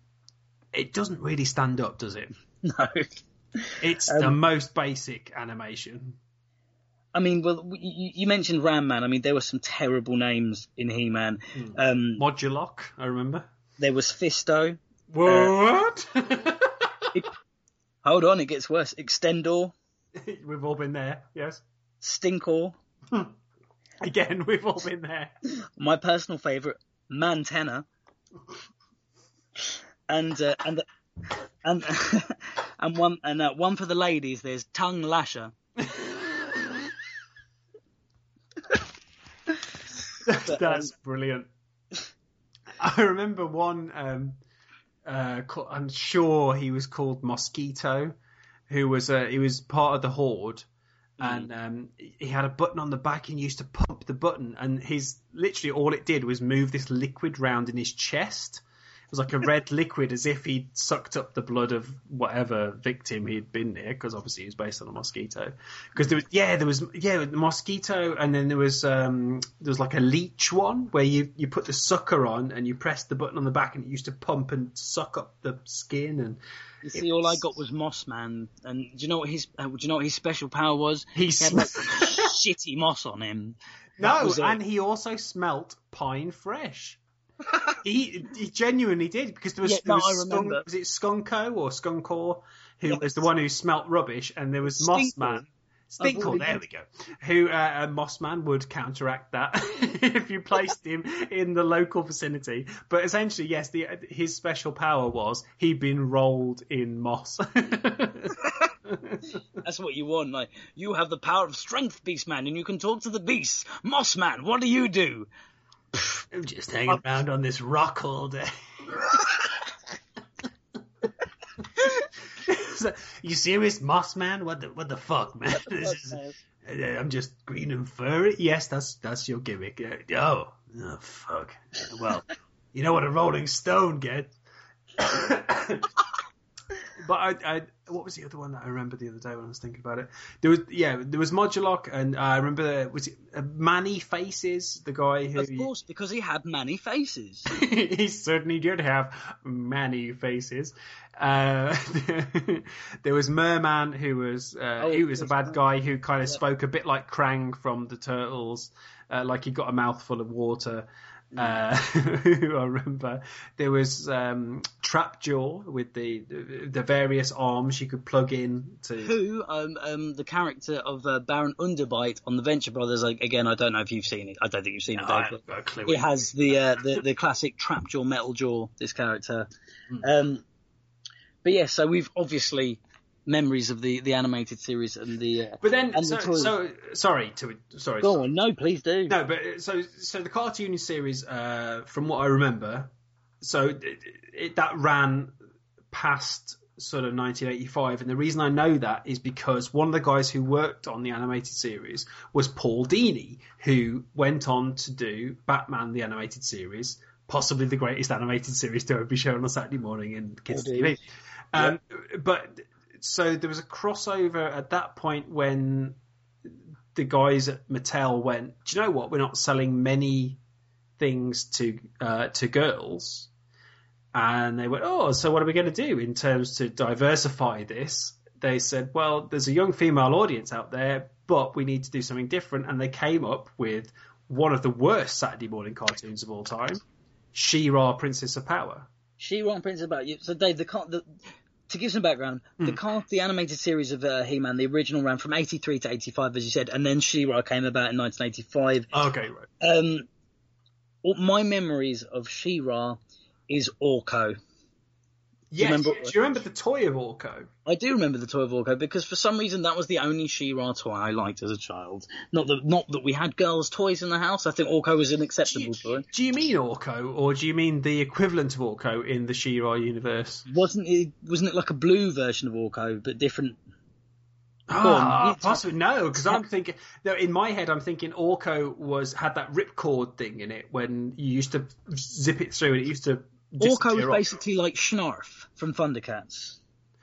it doesn't really stand up, does it? (laughs) No. It's the most basic animation. I mean, well, you, you mentioned Ram Man. I mean, there were some terrible names in He Man. Um, Modulok, I remember. there was Fisto. What? Hold on, it gets worse. Extendor, (laughs) we've all been there. Yes. Stinkor. (laughs) Again, we've all been there. My personal favourite, Mantenna. And uh, and and (laughs) and one and uh, one for the ladies. There's Tongue Lasher. That's brilliant. I remember one. Um, uh, I'm sure he was called Mosquito, who was uh, he was part of the horde, and um, he had a button on the back and he used to pump the button, and his literally all it did was move this liquid round in his chest. It was like a red (laughs) liquid, as if he'd sucked up the blood of whatever victim he'd been near, because obviously he was based on a mosquito. Because there was, yeah, there was, yeah, the mosquito, and then there was, um, there was like a leech one where you you put the sucker on and you press the button on the back, and it used to pump and suck up the skin, and You see, all I got was Moss Man, and do you know what his uh, do you know what his special power was? he He had like (laughs) shitty moss on him. No, and he also smelt pine fresh. he he genuinely did because there was, Yeah, there no, was, I skunk, remember. was it Skunko or Skunkor who Yeah. was the one who smelt rubbish, and there was Mossman. I've Stinkle, already- there we go. Who uh, Mossman would counteract that (laughs) if you placed him in the local vicinity. But essentially, yes, the his special power was he'd been rolled in moss. (laughs) That's what you want. Like you have the power of strength, Beast Man, and you can talk to the beasts. Moss Man, what do you do? I'm (laughs) just hanging around on this rock all day. So, you serious, Moss Man? What the what the fuck, man? This is, uh, I'm just green and furry. Yes, that's that's your gimmick. Uh, oh, oh, fuck. Well, you know what a Rolling Stone gets. (coughs) But I, I, what was the other one that I remember the other day when I was thinking about it? There was, yeah, there was Modulok, and I remember there was it uh, Man-E-Faces, the guy who Of course, because he had many faces. (laughs) he certainly did have many faces. Uh, (laughs) there was Merman, who was uh, Oh, he was a bad guy who kind of spoke a bit like Krang from the Turtles, uh, like he got a mouthful of water. Uh, (laughs) I remember there was um, Trapjaw with the the various arms you could plug in to. Who, um, um, the character of uh, Baron Underbite on the Venture Brothers? Like, again, I don't know if you've seen it. I don't think you've seen it, I haven't got a clue. It has the uh, the the classic trap jaw, metal jaw. This character. Um, but yeah, so we've obviously memories of the the animated series and the. Uh, But then, and so, the so sorry to sorry. Go on, no, please do. No, but so so the cartoon series, uh, from what I remember, so it, it, that ran past sort of 1985, and the reason I know that is because one of the guys who worked on the animated series was Paul Dini, who went on to do Batman the animated series, possibly the greatest animated series to ever be shown on a Saturday morning in kids Paul TV. Um, But so there was a crossover at that point when the guys at Mattel went, do you know what? We're not selling many things to uh, to girls, and they went, oh, so what are we going to do in terms to diversify this? They said, well, there's a young female audience out there, but we need to do something different, and they came up with one of the worst Saturday morning cartoons of all time, She-Ra, Princess of Power. She-Ra Princess about you. So Dave, the, the to give some background, the car, the animated series of uh, He-Man, the original ran from 83 to 85, as you said, and then She-Ra came about in 1985. Okay, right. Um, my memories of She-Ra is Orko. Yes. remember- Do you remember the toy of Orko? I do remember the toy of Orko because for some reason that was the only She-Ra toy I liked as a child. Not that not that we had girls' toys in the house. I think Orko was an Do acceptable you, toy. do you mean Orko, or do you mean the equivalent of Orko in the She-Ra universe? Wasn't it? Wasn't it like a blue version of Orko but different? Ah, you- possibly no, because I'm thinking. No, in my head, I'm thinking Orko was had that ripcord thing in it when you used to zip it through, and it used to. Orko was off. basically like Snarf from Thundercats.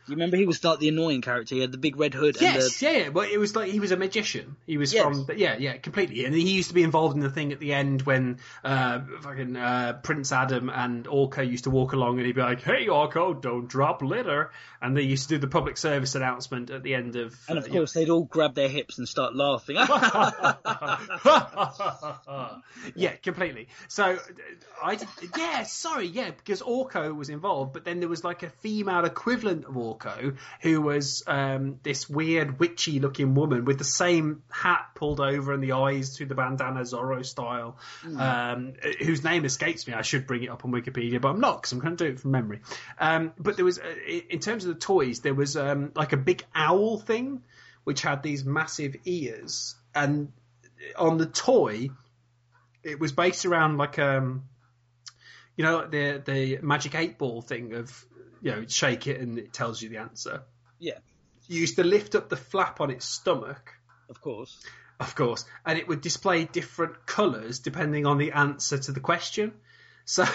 You remember he was like the annoying character. He had the big red hood and Yes, the yeah, yeah. Well, it was like he was a magician. He was Yes. from, yeah, yeah, completely. And he used to be involved in the thing at the end when uh, fucking uh, Prince Adam and Orko used to walk along, and he'd be like, "Hey, Orko, don't drop litter." And they used to do the public service announcement at the end of. and of uh, course they'd all grab their hips and start laughing. (laughs) (laughs) yeah, completely. So I did, yeah, sorry, yeah, because Orko was involved, but then there was like a female equivalent of Who was um, this weird witchy looking woman with the same hat pulled over and the eyes through the bandana Zorro style, um, whose name escapes me. I should bring it up on Wikipedia, but I'm not because I'm going to do it from memory. Um, but there was, uh, in terms of the toys, there was um, like a big owl thing which had these massive ears and on the toy, it was based around like um, you know, the the magic eight ball thing of you know, shake it and it tells you the answer. yeah, You used to lift up the flap on its stomach, of course. of course, and it would display different colours depending on the answer to the question. So,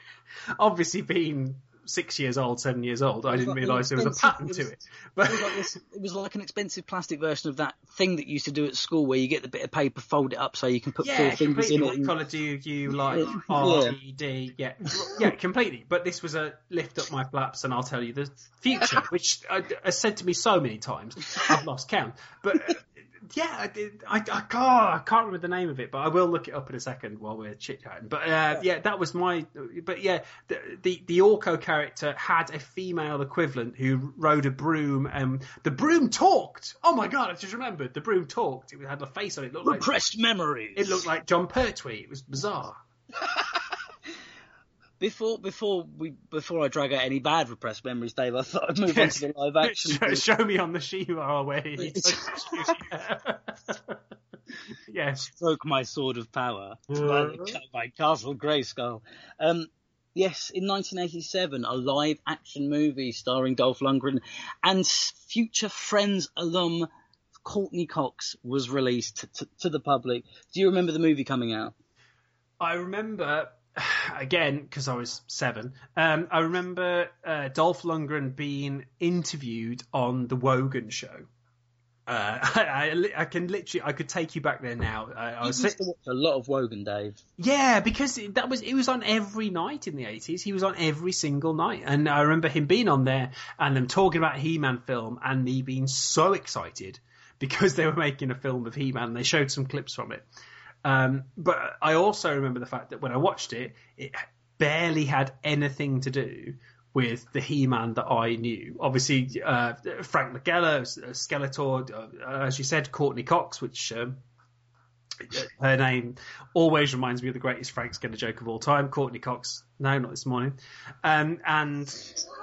(laughs) obviously, being six years old, seven years old, I didn't like realise there was a pattern it to it. But It was, like this, it was like an expensive plastic version of that thing that you used to do at school where you get the bit of paper, fold it up so you can put four fingers in it. What and- colour do you like? Yeah. R, E, D. Yeah, (laughs) yeah, completely. But this was a lift up my flaps and I'll tell you the future, which has said to me so many times, I've lost count. But yeah, I, did, I, I, can't, I can't remember the name of it, but I will look it up in a second while we're chit chatting. But uh, yeah, that was my. But yeah, the, the the Orko character had a female equivalent who rode a broom, and the broom talked. Oh my god, I just remembered the broom talked. It had a face on it. it looked like Repressed memories. it looked like Jon Pertwee. It was bizarre. (laughs) before before we before I drag out any bad repressed memories, Dave. I thought I'd move on to the live action. Show, show me on the Shiva where he Yes. Stroke my sword of power by Castle Grayskull. Um, yes, in 1987, a live action movie starring Dolph Lundgren and future Friends alum Courteney Cox was released to, to the public. Do you remember the movie coming out? I remember, (sighs) again, because I was seven, um, I remember uh, Dolph Lundgren being interviewed on The Wogan Show. Uh, (laughs) I, I, I can literally, I could take you back there now. I, I was used to watch a lot of Wogan, Dave. Yeah, because that was it was on every night in the eighties. He was on every single night, and I remember him being on there and them talking about He-Man film, and me being so excited because they were making a film of He-Man. and They showed some clips from it, um, but I also remember the fact that when I watched it, it barely had anything to do with the He-Man that I knew. Obviously, uh, Frank Langella, Skeletor, uh, as you said, Courteney Cox, which. Um, her name always reminds me of the greatest Frank Skinner joke of all time, Courteney Cox. No, not this morning. Um, and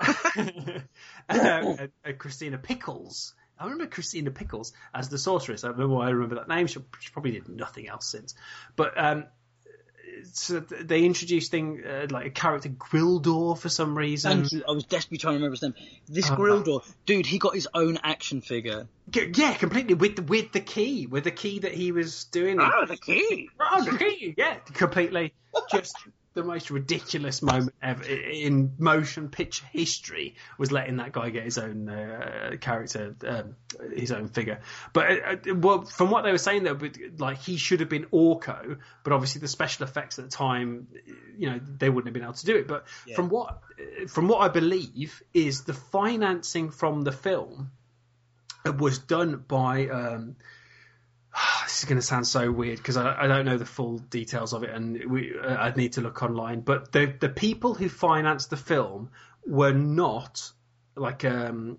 (laughs) uh, uh, Christina Pickles. I remember Christina Pickles as the sorceress. I remember why I remember that name. She, she probably did nothing else since. But um, so they introduced thing uh, like a character Gwildor for some reason. I was desperately trying to remember his name. This Uh, Gwildor, dude, he got his own action figure. G- Yeah, completely with the, with the key, with the key that he was doing. Oh, the key. Oh, the key! Yeah, completely. Just the most ridiculous moment ever in motion picture history was letting that guy get his own uh, character, um, his own figure. But uh, uh, well, from what they were saying, though, like he should have been Orko, but obviously the special effects at the time, you know, they wouldn't have been able to do it. But from what uh, from what I believe is the financing from the film was done by. Um, (sighs) this is going to sound so weird because I, I don't know the full details of it, and we uh, I'd need to look online. But the the people who financed the film were not like um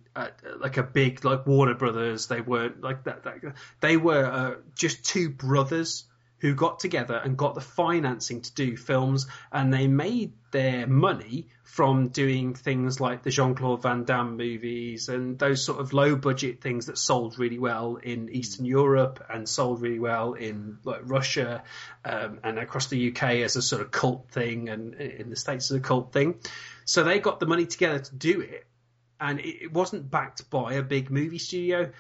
like a big like Warner Brothers. They weren't like that. that they were uh, just two brothers who got together and got the financing to do films, and they made their money from doing things like the Jean Claude Van Damme movies and those sort of low budget things that sold really well in Eastern Europe and sold really well in like Russia um, and across the UK as a sort of cult thing, and in the States as a cult thing. So they got the money together to do it, and it, it wasn't backed by a big movie studio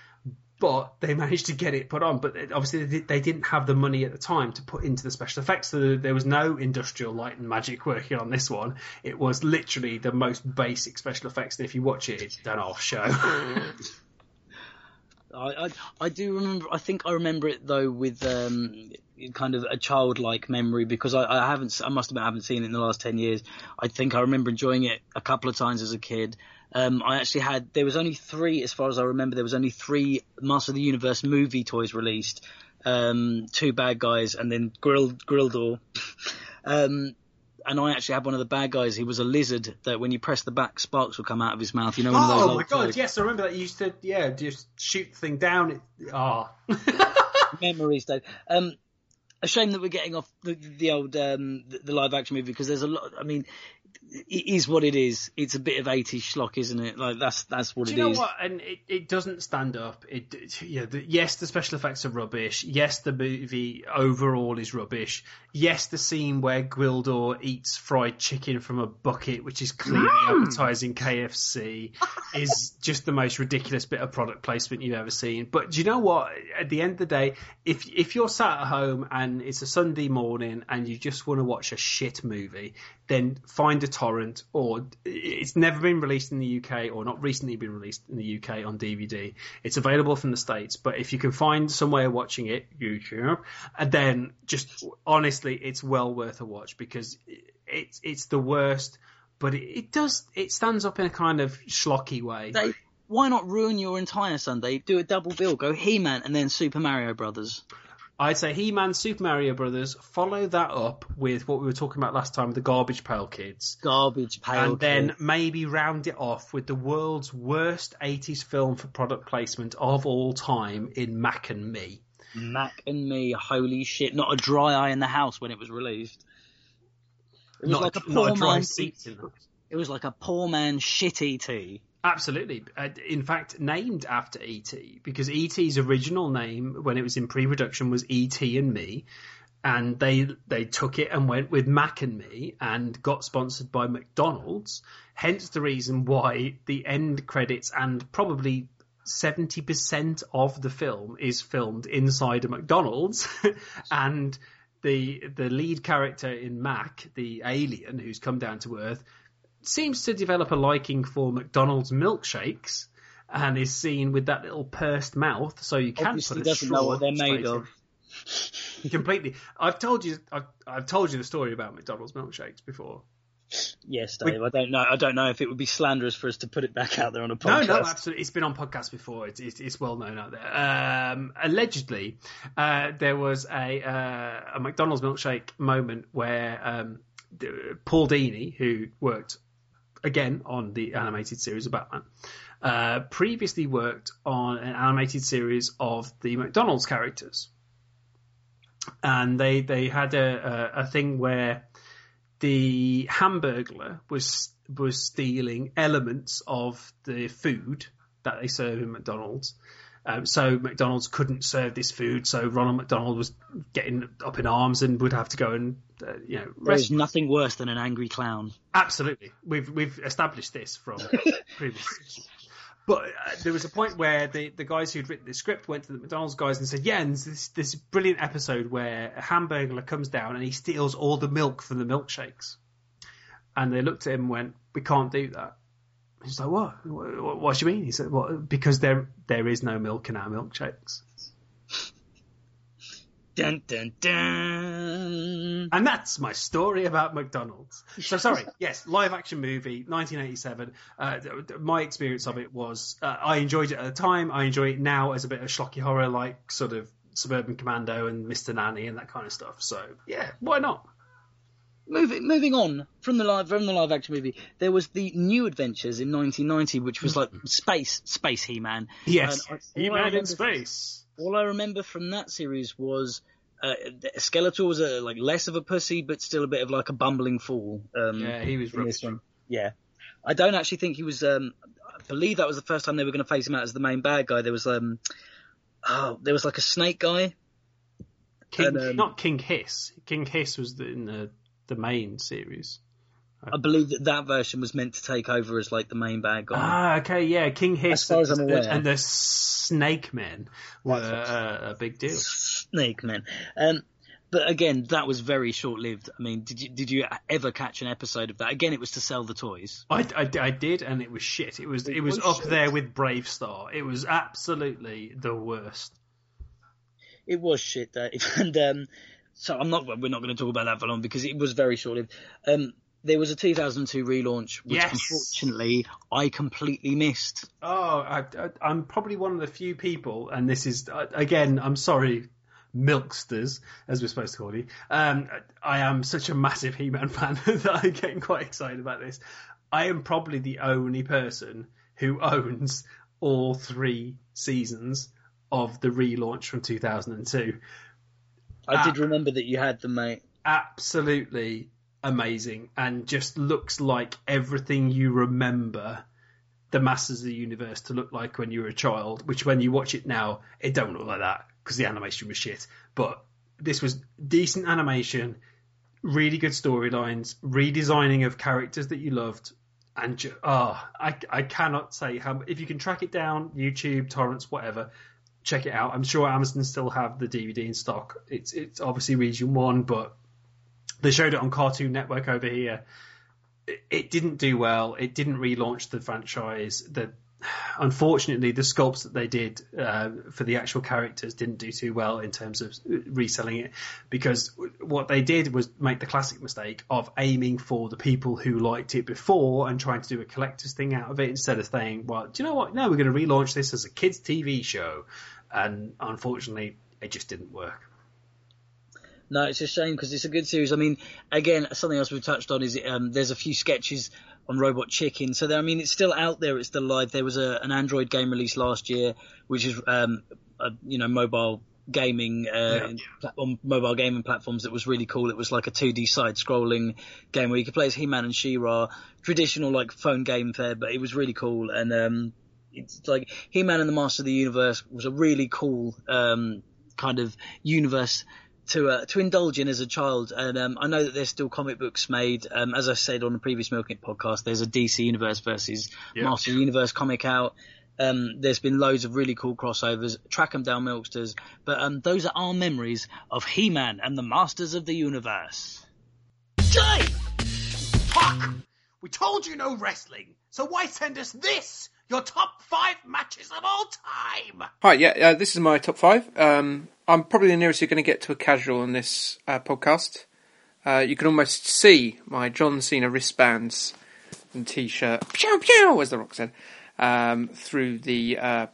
but they managed to get it put on. But obviously, they didn't have the money at the time to put into the special effects. So there was no industrial light and magic working on this one. It was literally the most basic special effects. And if you watch it, it's done off show. (laughs) I, I, I do remember. I think I remember it though with um, kind of a childlike memory because I, I haven't. I must I haven't seen it in the last ten years. I think I remember enjoying it a couple of times as a kid. Um, I actually had, there was only three, as far as I remember, there was only three Master of the Universe movie toys released. Um, two bad guys and then Grill, Gwildor. (laughs) um, and I actually had one of the bad guys. He was a lizard that when you press the back, sparks would come out of his mouth. You know, one of those oh my god, yes, I remember that. You used to, yeah, just shoot the thing down. It, ah. (laughs) (laughs) memories, Dave. Um, a shame that we're getting off the, the old um, the, the live action movie because there's a lot. I mean, it is what it is. It's a bit of 80s schlock, isn't it? Like that's that's what it is. Do it you know is. what? And it, it doesn't stand up. It, it yeah. The, yes, the special effects are rubbish. Yes, the movie overall is rubbish. Yes, the scene where Gwildor eats fried chicken from a bucket, which is clearly mm. advertising KFC, (laughs) is just the most ridiculous bit of product placement you've ever seen. But do you know what? At the end of the day, if if you're sat at home and it's a Sunday morning and you just want to watch a shit movie, then find a torrent or it's never been released in the UK or not recently been released in the UK on DVD. It's available from the States, but if you can find some way of watching it, YouTube, and then just honestly, it's well worth a watch because it's, it's the worst, but it, it does, it stands up in a kind of schlocky way. Dave, why not ruin your entire Sunday? Do a double bill. Go He-Man and then Super Mario Brothers. I'd say He-Man, Super Mario Brothers. Follow that up with what we were talking about last time, the Garbage Pail Kids, Garbage pail. and then maybe round it off with the world's worst '80s film for product placement of all time in Mac and Me. Mac and me, holy shit! Not a dry eye in the house when it was released. It was Not, like a a, poor not a dry man. seat. It was like a poor man shitty tea. Absolutely. Uh, in fact, named after E.T. because E.T.'s original name when it was in pre-production was E.T. and Me. And they they took it and went with Mac and Me and got sponsored by McDonald's. Hence the reason why the end credits and probably seventy percent of the film is filmed inside a McDonald's, (laughs) and the the lead character in Mac, the alien who's come down to Earth, seems to develop a liking for McDonald's milkshakes and is seen with that little pursed mouth, so you can Obviously put a doesn't know what they're made of. (laughs) Completely. I've told you. I've, I've told you the story about McDonald's milkshakes before. Yes, Dave. I don't know. I don't know if it would be slanderous for us to put it back out there on a podcast. no, no, absolutely. It's been on podcasts before. It's, it's, it's well known out there. Um, allegedly, uh, there was a, uh, a McDonald's milkshake moment where um, Paul Dini, who worked again on the animated series of Batman, uh, previously worked on an animated series of the McDonald's characters, and they they had a, a, a thing where the Hamburglar was was stealing elements of the food that they serve in McDonald's. Um, so McDonald's couldn't serve this food, so Ronald McDonald was getting up in arms and would have to go and uh, you know There's nothing worse than an angry clown. Absolutely, we've we've established this from (laughs) previous. But uh, there was a point where the, the guys who'd written the script went to the McDonald's guys and said, "Yeah, and this this brilliant episode where a hamburger comes down and he steals all the milk from the milkshakes." And they looked at him and went, "We can't do that." He's like, "What? What, what do you mean?" He said, "Well, because there there is no milk in our milkshakes." Dun dun dun. And that's my story about McDonald's. So sorry, (laughs) yes, live action movie, 1987. Uh, my experience of it was uh, I enjoyed it at the time. I enjoy it now as a bit of schlocky horror, like sort of Suburban Commando and Mr. Nanny and that kind of stuff. So yeah, why not? Moving moving on from the live from the live action movie, there was the New Adventures in 1990, which was like space space He Man. Yes, And I- all I He-Man in space. All I remember from that series was uh, Skeletor was a, like less of a pussy, but still a bit of like a bumbling fool. Um, Yeah, he was rubbish. Yeah, I don't actually think he was. Um, I believe that was the first time they were going to face him out as the main bad guy. There was um, oh, there was like a snake guy. King, And, um, not King Hiss. King Hiss was the, in the the main series. I believe that that version was meant to take over as like the main bad guy. Ah, okay, yeah, King Hiss As far as I'm and- and the Snake Men were uh, a big deal. Snake Man. Um, but again, that was very short lived. I mean, did you did you ever catch an episode of that? Again, it was to sell the toys. I, I, I did, and it was shit. It was it, was, was up shit. there with BraveStarr. It was absolutely the worst. It was shit, Dave. (laughs) And um, so I'm not. We're not going to talk about that for long because it was very short lived. Um, there was a 2002 relaunch, which Yes. unfortunately I completely missed. Oh, I, I, I'm probably one of the few people, and this is uh, again. I'm sorry, milksters, as we're supposed to call you. Um, I am such a massive He-Man fan (laughs) that I'm getting quite excited about this. I am probably the only person who owns all three seasons of the relaunch from 2002. I Ah. did remember that you had them, mate. Absolutely amazing, and just looks like everything you remember the Masters of the Universe to look like when you were a child. Which, when you watch it now, it don't look like that because the animation was shit. But this was decent animation, really good storylines, redesigning of characters that you loved, and ju- oh, I I cannot say how if you can track it down, YouTube, torrents, whatever. Check it out. I'm sure Amazon still have the DVD in stock. It's it's obviously region one, but they showed it on Cartoon Network over here. It, it didn't do well. It didn't relaunch the franchise. The unfortunately, the sculpts that they did uh, for the actual characters didn't do too well in terms of reselling it because what they did was make the classic mistake of aiming for the people who liked it before and trying to do a collector's thing out of it instead of saying, well, do you know what? No, we're going to relaunch this as a kids' TV show. And unfortunately, it just didn't work. No, it's a shame because it's a good series. I mean, again, something else we've touched on is um, there's a few sketches on Robot Chicken. So there, I mean, it's still out there. It's still live. There was a, an Android game released last year, which is um, a, you know mobile gaming uh, Yeah. on mobile gaming platforms. That was really cool. It was like a 2D side-scrolling game where you could play as He-Man and She-Ra, traditional like phone game fare, but it was really cool. And um, it's like He-Man and the Master of the Universe was a really cool um, kind of universe to uh, to indulge in as a child. And um, I know that there's still comic books made. Um, as I said on the previous Milking It podcast, there's a DC Universe versus Yeah. Master of the Universe comic out. Um, there's been loads of really cool crossovers. Track 'em down, Milksters. But um, those are our memories of He-Man and the Masters of the Universe. Jay! Fuck! We told you no wrestling, so why send us this? Your top five matches of all time! Hi, yeah, uh, this is my top five. Um, I'm probably the nearest you're going to get to a casual on this uh, podcast. Uh, you can almost see my John Cena wristbands and t-shirt, pew pew, as the Rock said, um, through the uh,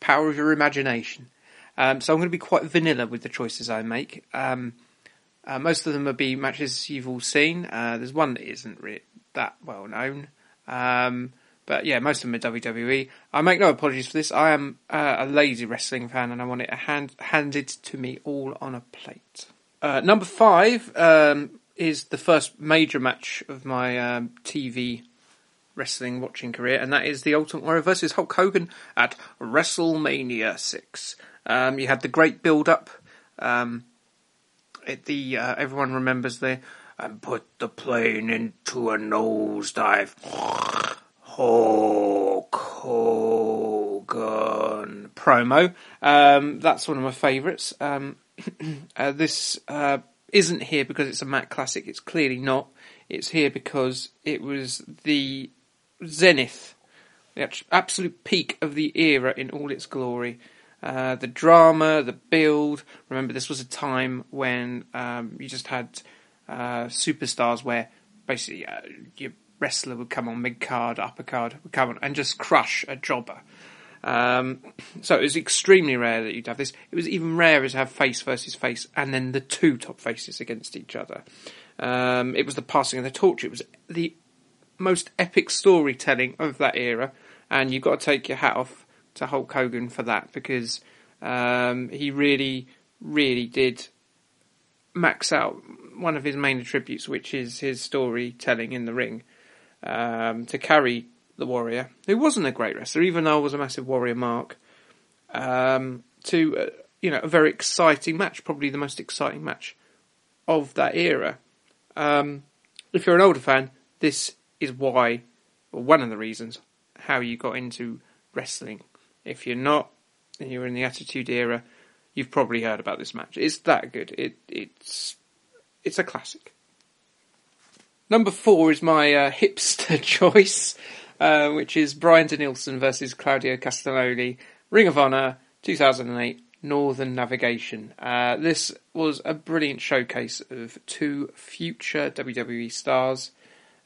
power of your imagination. Um, so I'm going to be quite vanilla with the choices I make. Um, uh, most of them will be matches you've all seen. Uh, there's one that isn't re- that well known. Um, but yeah, most of them are WWE. I make no apologies for this. I am uh, a lazy wrestling fan and I want it hand- handed to me all on a plate. Uh, number five um, is the first major match of my um, TV wrestling watching career, and that is the Ultimate Warrior versus Hulk Hogan at WrestleMania 6. Um, you had the great build up. Um, the uh, everyone remembers the and put the plane into a nosedive. Hulk Hogan promo. Um, that's one of my favourites. Um, (clears throat) uh, this uh, isn't here because it's a Mac classic. It's clearly not. It's here because it was the zenith, the absolute peak of the era in all its glory. Uh, the drama, the build. Remember, this was a time when um, you just had uh, superstars where basically uh, your wrestler would come on mid card, upper card, would come on and just crush a jobber. Um, so it was extremely rare that you'd have this. It was even rarer to have face versus face, and then the two top faces against each other. Um, it was the passing of the torch. It was the most epic storytelling of that era, and you've got to take your hat off to Hulk Hogan for that because um, he really, really did max out one of his main attributes, which is his storytelling in the ring, um, to carry the Warrior, who wasn't a great wrestler, even though I was a massive Warrior mark, um, to uh, you know a very exciting match, probably the most exciting match of that era. Um, if you're an older fan, this is why, or one of the reasons, how you got into wrestling. If you're not, and you're in the Attitude Era, you've probably heard about this match. It's that good. It it's it's a classic. Number four is my uh, hipster (laughs) choice, uh, which is Bryan Danielson versus Claudio Castagnoli, Ring of Honor, 2008, Northern Navigation. Uh, this was a brilliant showcase of two future WWE stars.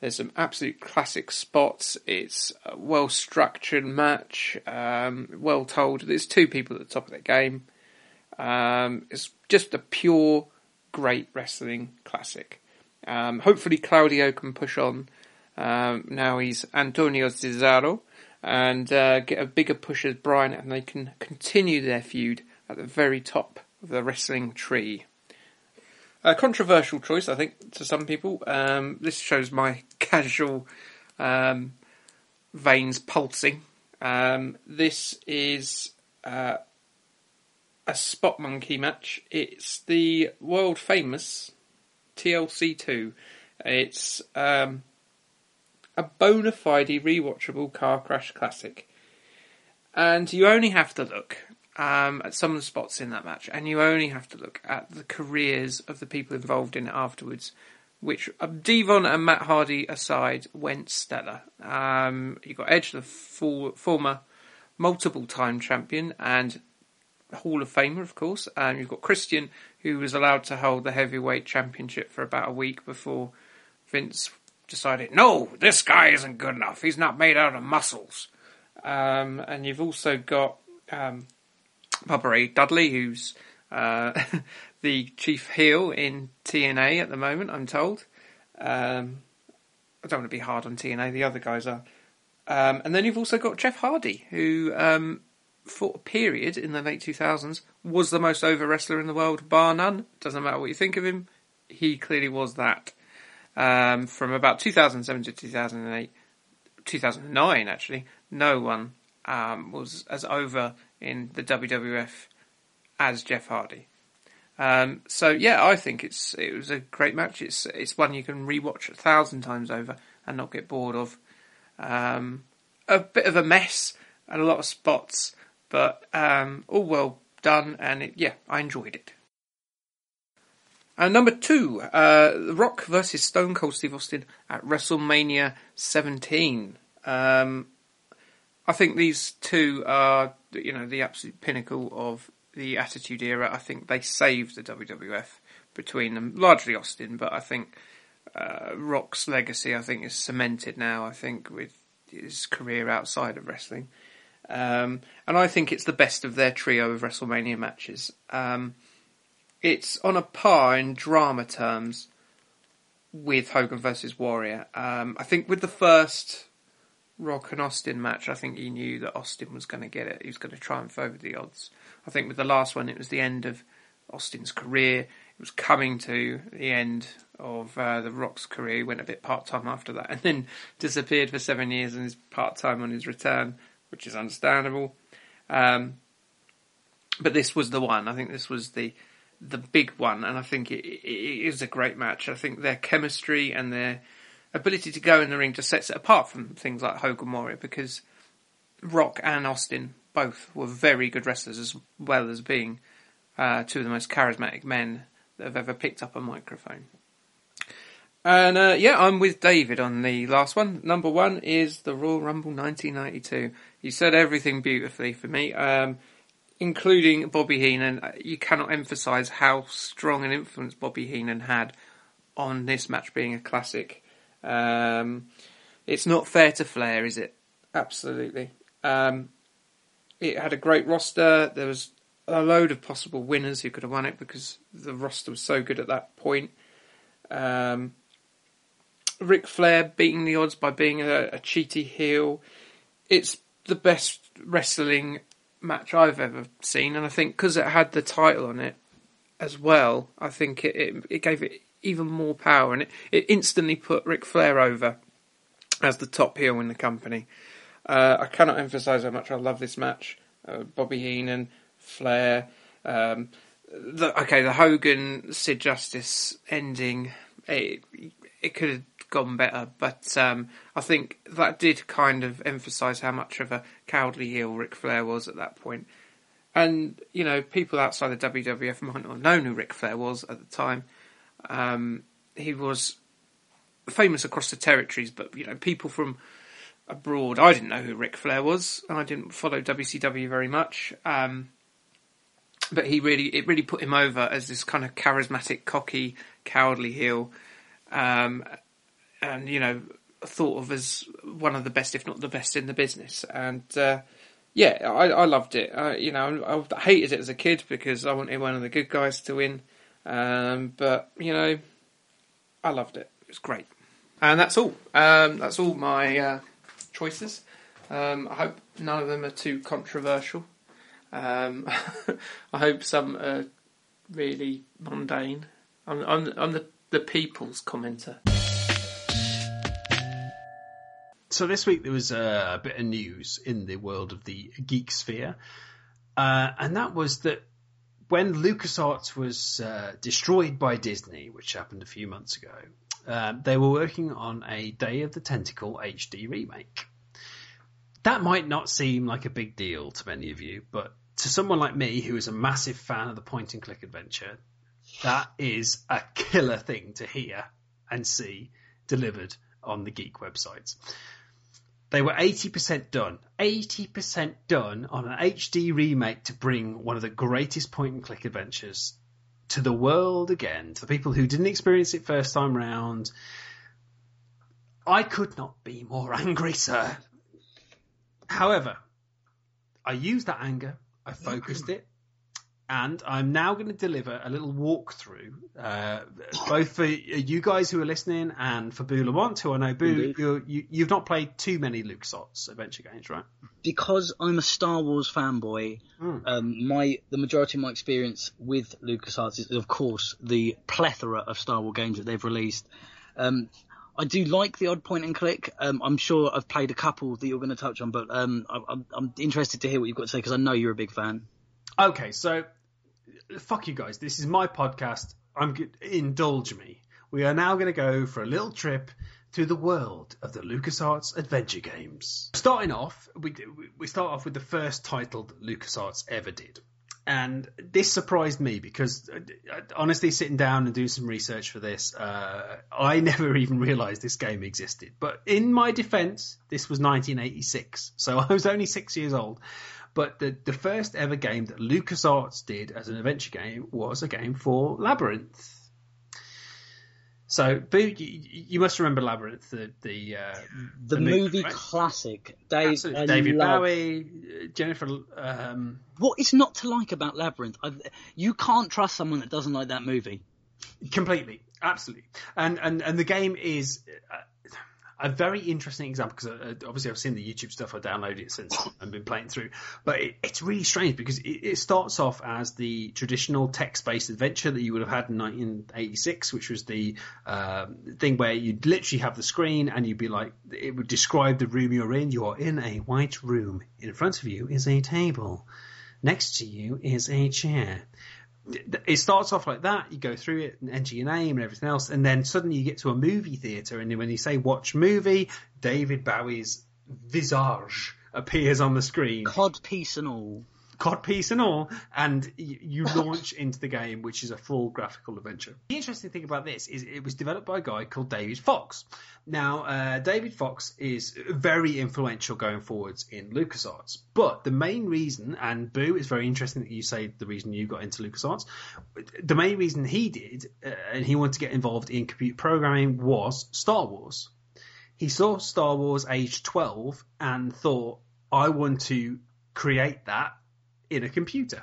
There's some absolute classic spots. It's a well structured match, um, well told. There's two people at the top of their game. Um, it's just a pure, great wrestling classic. Um, hopefully, Claudio can push on. Um, now he's Antonio Cesaro and uh, get a bigger push as Bryan, and they can continue their feud at the very top of the wrestling tree. A controversial choice, I think, to some people. Um, this shows my (laughs) casual um, veins pulsing. Um, this is uh, a spot monkey match. It's the world famous TLC two. It's um, a bona fide rewatchable car crash classic, and you only have to look um, at some of the spots in that match, and you only have to look at the careers of the people involved in it afterwards. Which uh, D-Von and Matt Hardy aside went stellar. Um, you got Edge, the for, former multiple-time champion and Hall of Famer, of course, and you've got Christian, who was allowed to hold the heavyweight championship for about a week before Vince decided, no, this guy isn't good enough. He's not made out of muscles. Um, and you've also got um, Ray Dudley, who's uh, (laughs) the chief heel in TNA at the moment, I'm told. Um, I don't want to be hard on TNA, the other guys are. Um, and then you've also got Jeff Hardy, who, um, for a period in the late 2000s, was the most over wrestler in the world, bar none. Doesn't matter what you think of him, he clearly was that. Um, from about 2007 to 2008, 2009 actually, no one um, was as over in the WWF as Jeff Hardy. Um, so yeah, I think it's it was a great match. It's it's one you can rewatch a thousand times over and not get bored of. Um, a bit of a mess and a lot of spots, but um, all well done, and it, yeah, I enjoyed it. And number two, uh, Rock versus Stone Cold Steve Austin at WrestleMania 17. Um, I think these two are, you know, the absolute pinnacle of the Attitude Era. I think they saved the WWF between them, largely Austin, but I think uh, Rock's legacy, I think, is cemented now. I think with his career outside of wrestling, um, and I think it's the best of their trio of WrestleMania matches. Um, it's on a par in drama terms with Hogan versus Warrior. Um, I think with the first Rock and Austin match, I think he knew that Austin was going to get it. He was going to triumph over the odds. I think with the last one, it was the end of Austin's career. It was coming to the end of uh, the Rock's career. He went a bit part time after that, (laughs) and then disappeared for seven years and is part time on his return, which is understandable. Um, but this was the one. I think this was the the big one, and I think it, it is a great match. I think their chemistry and their ability to go in the ring just sets it apart from things like Hogan Warrior because Rock and Austin both were very good wrestlers as well as being uh, two of the most charismatic men that have ever picked up a microphone. And uh, yeah, I'm with David on the last one. Number one is the Royal Rumble 1992. You said everything beautifully for me, um, including Bobby Heenan. You cannot emphasise how strong an influence Bobby Heenan had on this match being a classic. Um, it's not fair to Flair, is it? Absolutely. Um, it had a great roster. There was a load of possible winners who could have won it because the roster was so good at that point. Um, Ric Flair beating the odds by being a, a cheaty heel. It's the best wrestling match I've ever seen, and I think because it had the title on it, as well, I think it, it, it gave it even more power, and it, it instantly put Ric Flair over as the top heel in the company. Uh, I cannot emphasise how much I love this match. Uh, Bobby Heenan, Flair, um, the, okay, the Hogan Sid Justice ending, it, it could have gone better, but um, I think that did kind of emphasise how much of a cowardly heel Ric Flair was at that point. And, you know, people outside the WWF might not have known who Ric Flair was at the time. Um, he was famous across the territories, but, you know, people from abroad, I didn't know who Ric Flair was, I didn't follow WCW very much. Um, but he really, it really put him over as this kind of charismatic, cocky, cowardly heel. Um, and, you know, thought of as one of the best, if not the best in the business. And, uh, yeah, I, I loved it. Uh, you know, I, I, hated it as a kid because I wanted one of the good guys to win. Um, but you know, I loved it. It was great. And that's all. Um, that's all my uh, choices. Um, I hope none of them are too controversial. Um, (laughs) I hope some are really mundane. I'm, I'm, I'm the, the people's commenter. So this week there was a, bit of news in the world of the geek sphere, uh, and that was that when LucasArts was uh, destroyed by Disney, which happened a few months ago, uh, they were working on a Day of the Tentacle HD remake. That might not seem like a big deal to many of you, but to someone like me who is a massive fan of the point and click adventure, that is a killer thing to hear and see delivered on the geek websites. They were 80% done. 80% done on an HD remake to bring one of the greatest point and click adventures to the world again, to the people who didn't experience it first time round. I could not be more (laughs) angry, sir. However, I used that anger, I focused it, and I'm now going to deliver a little walkthrough, uh, both for you guys who are listening and for Boo Lamont, who I know Boo, you, you've not played too many LucasArts adventure games, right? Because I'm a Star Wars fanboy, mm. um, my the majority of my experience with LucasArts is, of course, the plethora of Star Wars games that they've released. Um, I do like the odd point and click. Um, I'm sure I've played a couple that you're going to touch on, but um, I, I'm interested to hear what you've got to say because I know you're a big fan. Okay, so fuck you guys. This is my podcast. I'm indulge me. We are now going to go for a little trip to the world of the LucasArts adventure games. Starting off, we we start off with the first title that LucasArts ever did. And this surprised me because, uh, honestly, sitting down and doing some research for this, uh, I (laughs) never even realised this game existed. But in my defence, this was 1986, so (laughs) I was only six years old. But the, the first ever game that LucasArts did as an adventure game was a game for Labyrinth. So, Boo, you, you, must remember Labyrinth, the the, uh, the, the, movie, right? classic. Dave, David love... Bowie, Jennifer. Um... What is not to like about Labyrinth? I, you can't trust someone that doesn't like that movie. Completely, absolutely, and and and the game is. Uh, a very interesting example because uh, obviously I've seen the YouTube stuff. I downloaded it since (coughs) I've been playing through, but it, it's really strange because it, it, starts off as the traditional text-based adventure that you would have had in 1986, which was the uh, thing where you'd literally have the screen and you'd be like, it would describe the room you're in. You are in a white room. In front of you is a table. Next to you is a chair it starts off like that. You go through it and enter your name and everything else, and then suddenly you get to a movie theater, and when you say watch movie, David Bowie's visage appears on the screen. Cod piece and all codpiece and all, and you, you launch (laughs) into the game, which is a full graphical adventure. The interesting thing about this is it was developed by a guy called David Fox. Now, uh, David Fox is very influential going forwards in LucasArts, but the main reason, and Boo, it's very interesting that you say the reason you got into LucasArts, the main reason he did, uh, and he wanted to get involved in computer programming was Star Wars. He saw Star Wars age 12 and thought, I want to create that in a computer.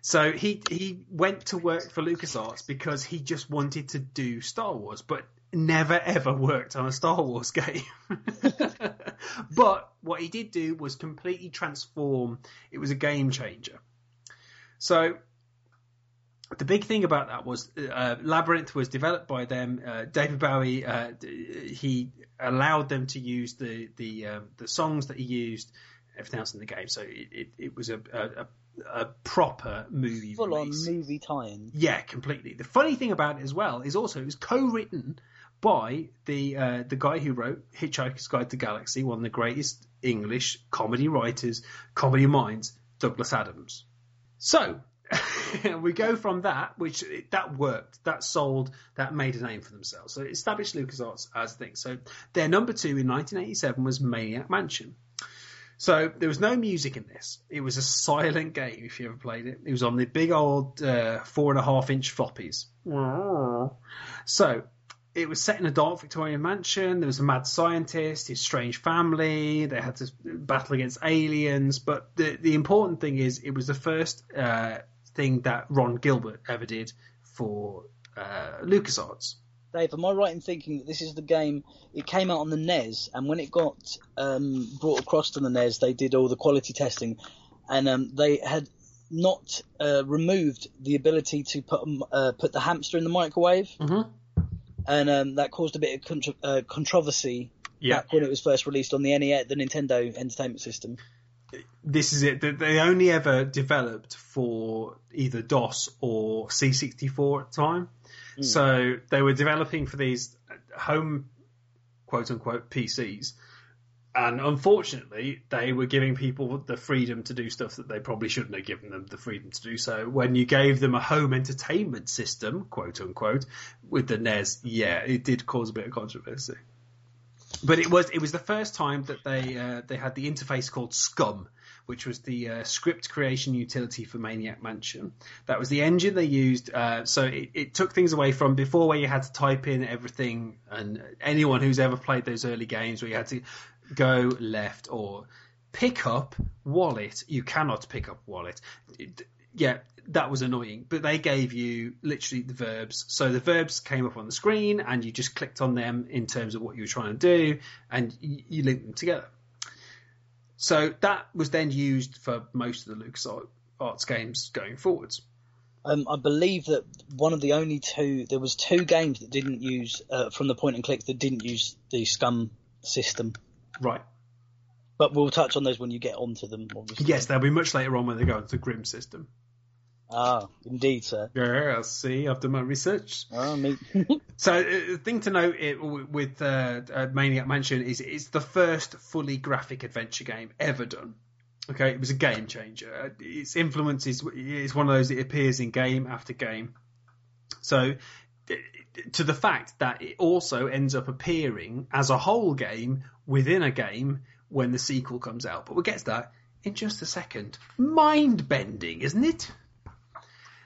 So he he went to work for LucasArts because he just wanted to do Star Wars, but never ever worked on a Star Wars (laughs) game. (laughs) but what he did do was completely transform. It was a game changer. So the big thing about that was uh, Labyrinth was developed by them. Uh, David Bowie uh, he allowed them to use the the um, the songs that he used, everything else in the game. So it, it, it was a, a, a proper movie Full release. on movie tie-in. Yeah, completely. The funny thing about it as well is also it was co-written by the uh, the guy who wrote Hitchhiker's Guide to the Galaxy, one of the greatest English comedy writers, comedy minds, Douglas Adams. So (laughs) we go from that, which that worked, that sold, that made a name for themselves. So it established LucasArts as a thing. So their number two in 1987 was Maniac Mansion. So there was no music in this. It was a silent game. If you ever played it, it was on the big old uh, four and a half inch floppies. So it was set in a dark Victorian mansion. There was a mad scientist, his strange family. They had to battle against aliens. But the the important thing is, it was the first uh, thing that Ron Gilbert ever did for uh, LucasArts. Dave, am I right in thinking that this is the game? It came out on the NES, and when it got um, brought across to the NES, they did all the quality testing, and um, they had not uh, removed the ability to put um, uh, put the hamster in the microwave, Mhm. and um, that caused a bit of contro- uh, controversy back when it was first released on the NES, the Nintendo Entertainment System. This is it. They- only ever developed for either DOS or C64 at the time. Hmm. So they were developing for these home, quote unquote, PCs. And unfortunately, they were giving people the freedom to do stuff that they probably shouldn't have given them the freedom to do. So when you gave them a home entertainment system, quote unquote, with the NES, yeah, it did cause a bit of controversy. But it was it was the first time that they uh, they had the interface called SCUMM, which was the uh, script creation utility for Maniac Mansion. That was the engine they used. Uh, so it, it took things away from before where you had to type in everything, and anyone who's ever played those early games where you had to go left or pick up wallet. You cannot pick up wallet. It- yeah, that was annoying. But they gave you literally the verbs. So the verbs came up on the screen, and you just clicked on them in terms of what you were trying to do, and you, you linked them together. So that was then used for most of the LucasArts Arts games going forwards. Um, I believe that one of the only two, there was two games that didn't use uh, from the point and click that didn't use the SCUMM system. Right. But we'll touch on those when you get onto them. Obviously. Yes, they'll be much later on when they go into the Grim system. Ah, indeed, sir. Yeah, I'll see. I've done my research. Ah, me. (laughs) So, uh, the thing to note it, with uh, uh, Maniac Mansion is it's the first fully graphic adventure game ever done. Okay, it was a game changer. Uh, Its influence is, is one of those. It appears in game after game. So, uh, to the fact that it also ends up appearing as a whole game within a game when the sequel comes out. But we'll get to that in just a second. Mind bending, isn't it?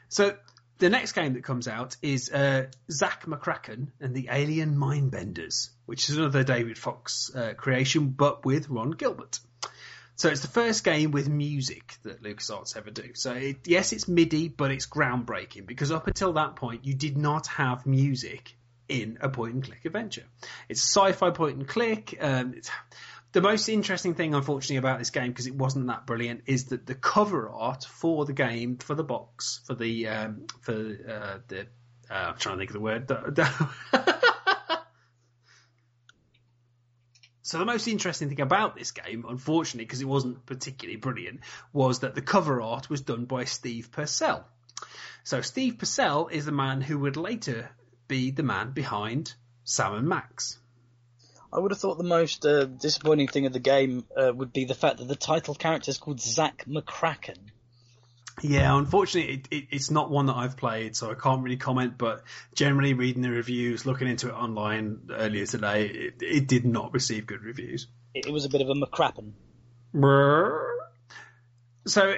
So the next game that comes out is uh, Zak McKracken and the Alien Mindbenders, which is another David Fox uh, creation, but with Ron Gilbert. So it's the first game with music that LucasArts ever do. So it, yes, it's MIDI, but it's groundbreaking because up until that point, you did not have music in a point and click adventure. It's sci-fi point and click. Um, the most interesting thing, unfortunately, about this game because it wasn't that brilliant is that the cover art for the game, for the box, for the um, for uh, the uh, I'm trying to think of the word. (laughs) So the most interesting thing about this game, unfortunately, because it wasn't particularly brilliant, was that the cover art was done by Steve Purcell. So Steve Purcell is the man who would later be the man behind Sam and Max. I would have thought the most uh, disappointing thing of the game uh, would be the fact that the title character is called Zak McKracken. Yeah, unfortunately, it, it, it's not one that I've played, so I can't really comment. But generally, reading the reviews, looking into it online earlier today, it, it did not receive good reviews. It, was a bit of a McCrappen. So,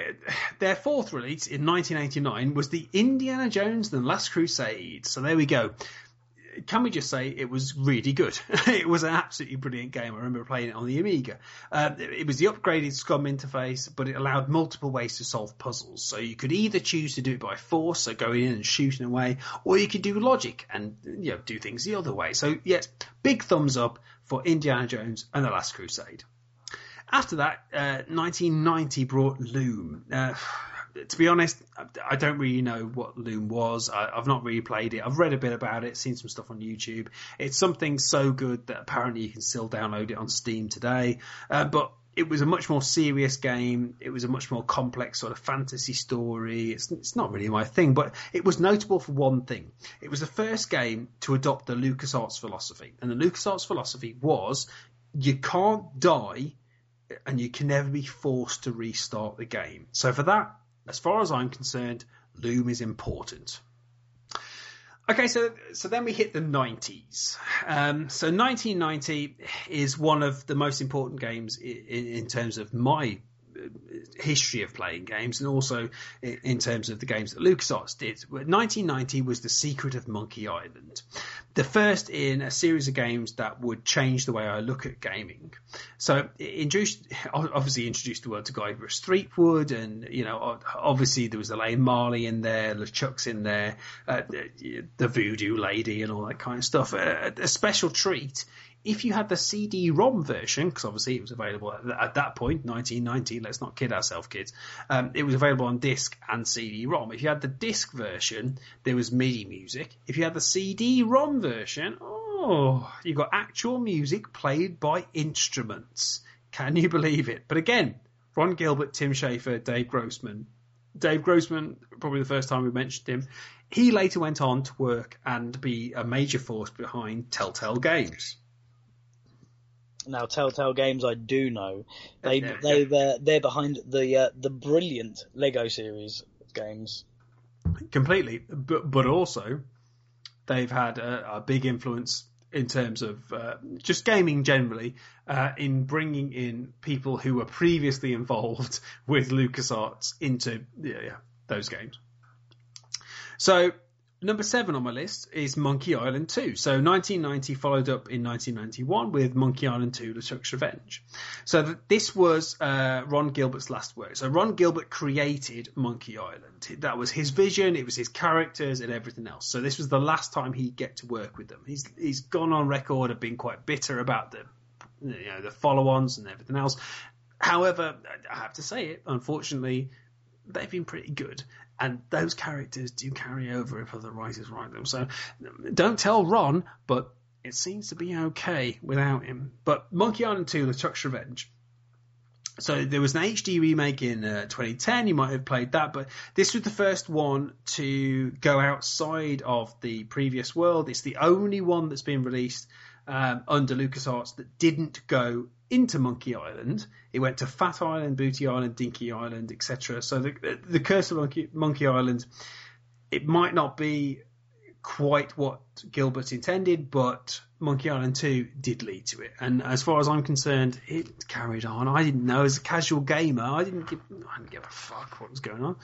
their fourth release in 1989 was the Indiana Jones and the Last Crusade. So there we go. Can we just say it was really good? (laughs) it was an absolutely brilliant game. I remember playing it on the Amiga. Um, it was the upgraded SCUMM interface, but it allowed multiple ways to solve puzzles. So you could either choose to do it by force, so going in and shooting away, or you could do logic and you know do things the other way. So yes, big thumbs up for Indiana Jones and the Last Crusade. After that, uh, 1990 brought Loom. Uh, to be honest, I don't really know what Loom was. I, have not really played it. I've read a bit about it, seen some stuff on YouTube. It's something so good that apparently you can still download it on Steam today. Uh, but it was a much more serious game. It was a much more complex sort of fantasy story. It's, it's not really my thing, but it was notable for one thing. It was the first game to adopt the LucasArts philosophy. And the LucasArts philosophy was you can't die and you can never be forced to restart the game. So for that, as far as I'm concerned, Loom is important. Okay, so so then we hit the 90s. Um, so 1990 is one of the most important games in, in terms of my history of playing games and also in terms of the games that LucasArts did. 1990 was The Secret of Monkey Island, the first in a series of games that would change the way I look at gaming. So introduced, obviously introduced the world to Guybrush Threepwood and, you know, obviously there was Elaine Marley in there, LeChuck's in there, uh, the Voodoo Lady and all that kind of stuff. Uh, a special treat if you had the CD-ROM version, because obviously it was available at, at, that point, 1990, let's not kid ourselves, kids, um, it was available on disc and CD-ROM. If you had the disc version, there was MIDI music. If you had the CD-ROM version, oh, you got actual music played by instruments. Can you believe it? But again, Ron Gilbert, Tim Schafer, Dave Grossman. Dave Grossman, probably the first time we mentioned him. He later went on to work and be a major force behind Telltale Games. Now, Telltale Games, I do know they they they're, they're behind the uh, the brilliant Lego series games. Completely, but but also they've had a, a big influence in terms of uh, just gaming generally, uh, in bringing in people who were previously involved (laughs) with LucasArts into yeah, yeah, those games. So Number seven on my list is Monkey Island 2. So 1990 followed up in 1991 with Monkey Island 2: The LeChuck's Revenge. So this was uh, Ron Gilbert's last work. So Ron Gilbert created Monkey Island. That was his vision. It was his characters and everything else. So this was the last time he'd get to work with them. He's he's gone on record of being quite bitter about the you know the follow-ons and everything else. However, I have to say it. Unfortunately, they've been pretty good and those characters do carry over if other writers write them. So don't tell Ron, but it seems to be okay without him. But Monkey Island 2, LeChuck's Revenge. So there was an HD remake in uh, 2010. You might have played that, but this was the first one to go outside of the previous world. It's the only one that's been released um, under LucasArts that didn't go into Monkey Island. It went to Fat Island, Booty Island, Dinky Island, etc. So the the Curse of Monkey, Monkey Island, it might not be quite what Gilbert intended, but Monkey Island 2 did lead to it. And as far as I'm concerned, it carried on. I didn't know as a casual gamer, I didn't give I didn't give a fuck what was going on.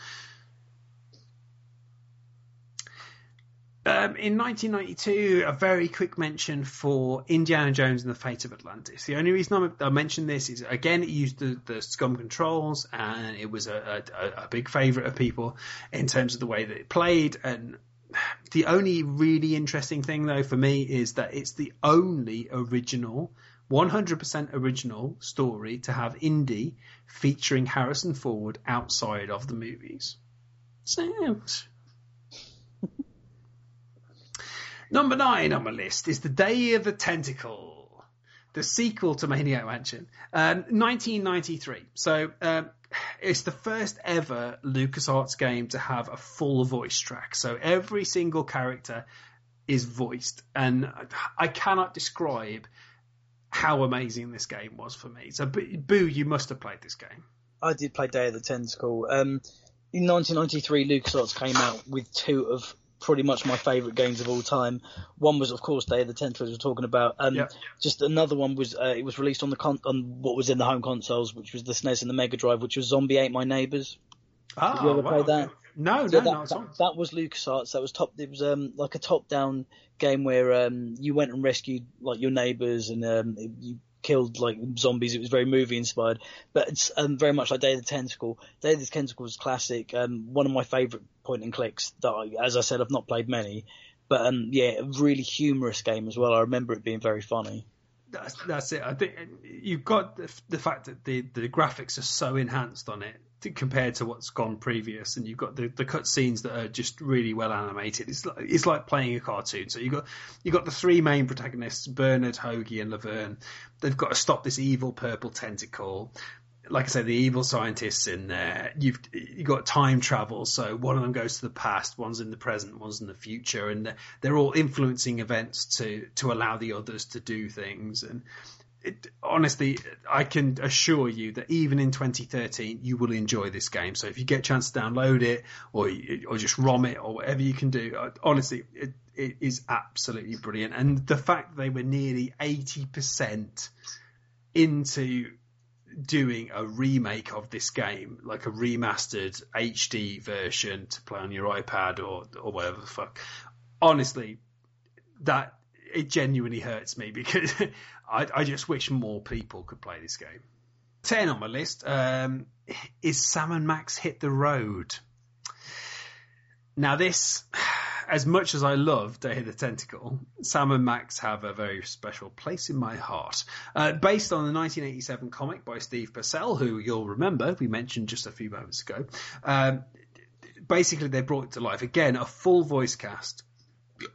Um, in 1992, a very quick mention for Indiana Jones and the Fate of Atlantis. The only reason I mention this is, again, it used the, the SCUMM controls, and it was a, a, a big favourite of people in terms of the way that it played. And the only really interesting thing, though, for me, is that it's the only original 100% original story to have Indy featuring Harrison Ford outside of the movies. So, Number nine on my list is The Day of the Tentacle, the sequel to Maniac Mansion, um, 1993. So um, it's the first ever LucasArts game to have a full voice track. So every single character is voiced, and I cannot describe how amazing this game was for me. So, Boo, you must have played this game. I did play Day of the Tentacle. Um, in 1993, LucasArts came out with two of pretty much my favourite games of all time. One was, of course, Day of the Tenth, as we are talking about. Um, yeah. Just another one was uh, it was released on the con- on what was in the home consoles, which was the SNES and the Mega Drive, which was Zombie Ate My Neighbours. Ah, Did you ever wow. play that? No, so no, that, that, that, was LucasArts. That was top. It was um, like a top-down game where um, you went and rescued like your neighbours and um, you killed like zombies. It was very movie inspired, but it's um, very much like Day of the Tentacle. Day of the Tentacle was classic. Um, one of my favourite point and clicks that, I, as I said, I've not played many, but um, yeah, a really humorous game as well. I remember it being very funny. that's that's it. I think you've got the, the fact that the the graphics are so enhanced on it compared to what's gone previous, and you've got the the cut scenes that are just really well animated. It's like, it's like playing a cartoon. So you got you got the three main protagonists, Bernard, Hoagie, and Laverne. They've got to stop this evil purple tentacle like I say, the evil scientists in there. You've you got time travel, so one of them goes to the past, one's in the present, one's in the future, and they're all influencing events to to allow the others to do things. And it, honestly, I can assure you that even in 2013, you will enjoy this game. So if you get a chance to download it or or just ROM it or whatever you can do, uh, honestly, it, it is absolutely brilliant. And the fact they were nearly 80 percent into doing a remake of this game, like a remastered HD version to play on your iPad or or whatever the fuck. Honestly, that it genuinely hurts me because (laughs) I, I just wish more people could play this game. Ten on my list um, is Sam and Max Hit the Road. Now this (sighs) as much as I love Day of the Tentacle, Sam and Max have a very special place in my heart. Uh, based on the 1987 comic by Steve Purcell, who you'll remember we mentioned just a few moments ago. Um, basically, they brought it to life again, a full voice cast.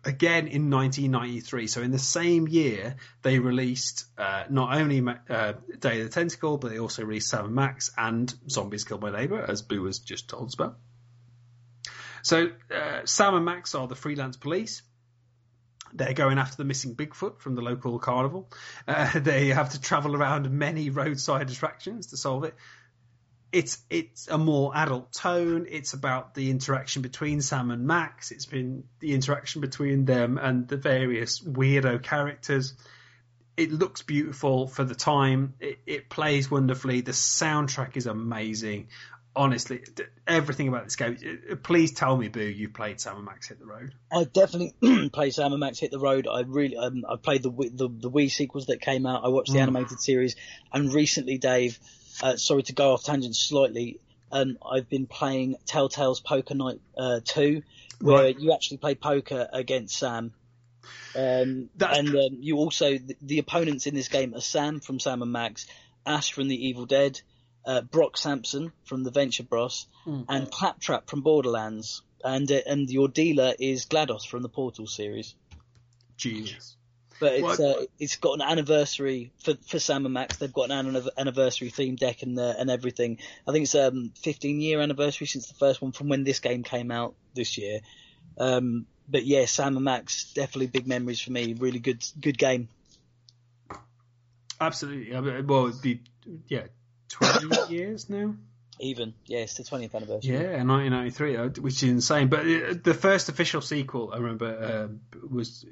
Again in 1993, so in the same year they released uh, not only uh, Day of the Tentacle, but they also released Sam and Max and Zombies Killed My Neighbor, as Boo has just told us about. So uh, Sam and Max are the freelance police. They're going after the missing Bigfoot from the local carnival. Uh, (laughs) they have to travel around many roadside attractions to solve it. It's it's a more adult tone. It's about the interaction between Sam and Max. It's been the interaction between them and the various weirdo characters. It looks beautiful for the time. It, it plays wonderfully. The soundtrack is amazing honestly, everything about this game. Please tell me, Boo, you've played Sam and Max Hit the Road. I definitely (clears throat) played Sam and Max Hit the Road. I really, um, I played the, the the Wii sequels that came out. I watched the mm. animated series, and recently, Dave. Uh, sorry to go off tangent slightly. Um, I've been playing Telltale's Poker Night uh, 2, where right. you actually play poker against Sam. Um, and um, you also the, the opponents in this game are Sam from Sam and Max, Ash from the Evil Dead, uh, Brock Sampson from the Venture Bros, mm. and Claptrap from Borderlands, and uh, and your dealer is GLaDOS from the Portal series. Genius. But it's uh, it's got an anniversary for for Sam and Max. They've got an anniversary theme deck and uh, and everything. I think it's um 15 year anniversary since the first one from when this game came out this year. Um, but yeah, Sam and Max definitely big memories for me. Really good good game. Absolutely. I mean, well, it'd be yeah, 20 (coughs) years now. Even, yeah, it's the 20th anniversary. Yeah, 1993, uh, which is insane. But uh, the first official sequel, I remember, uh, was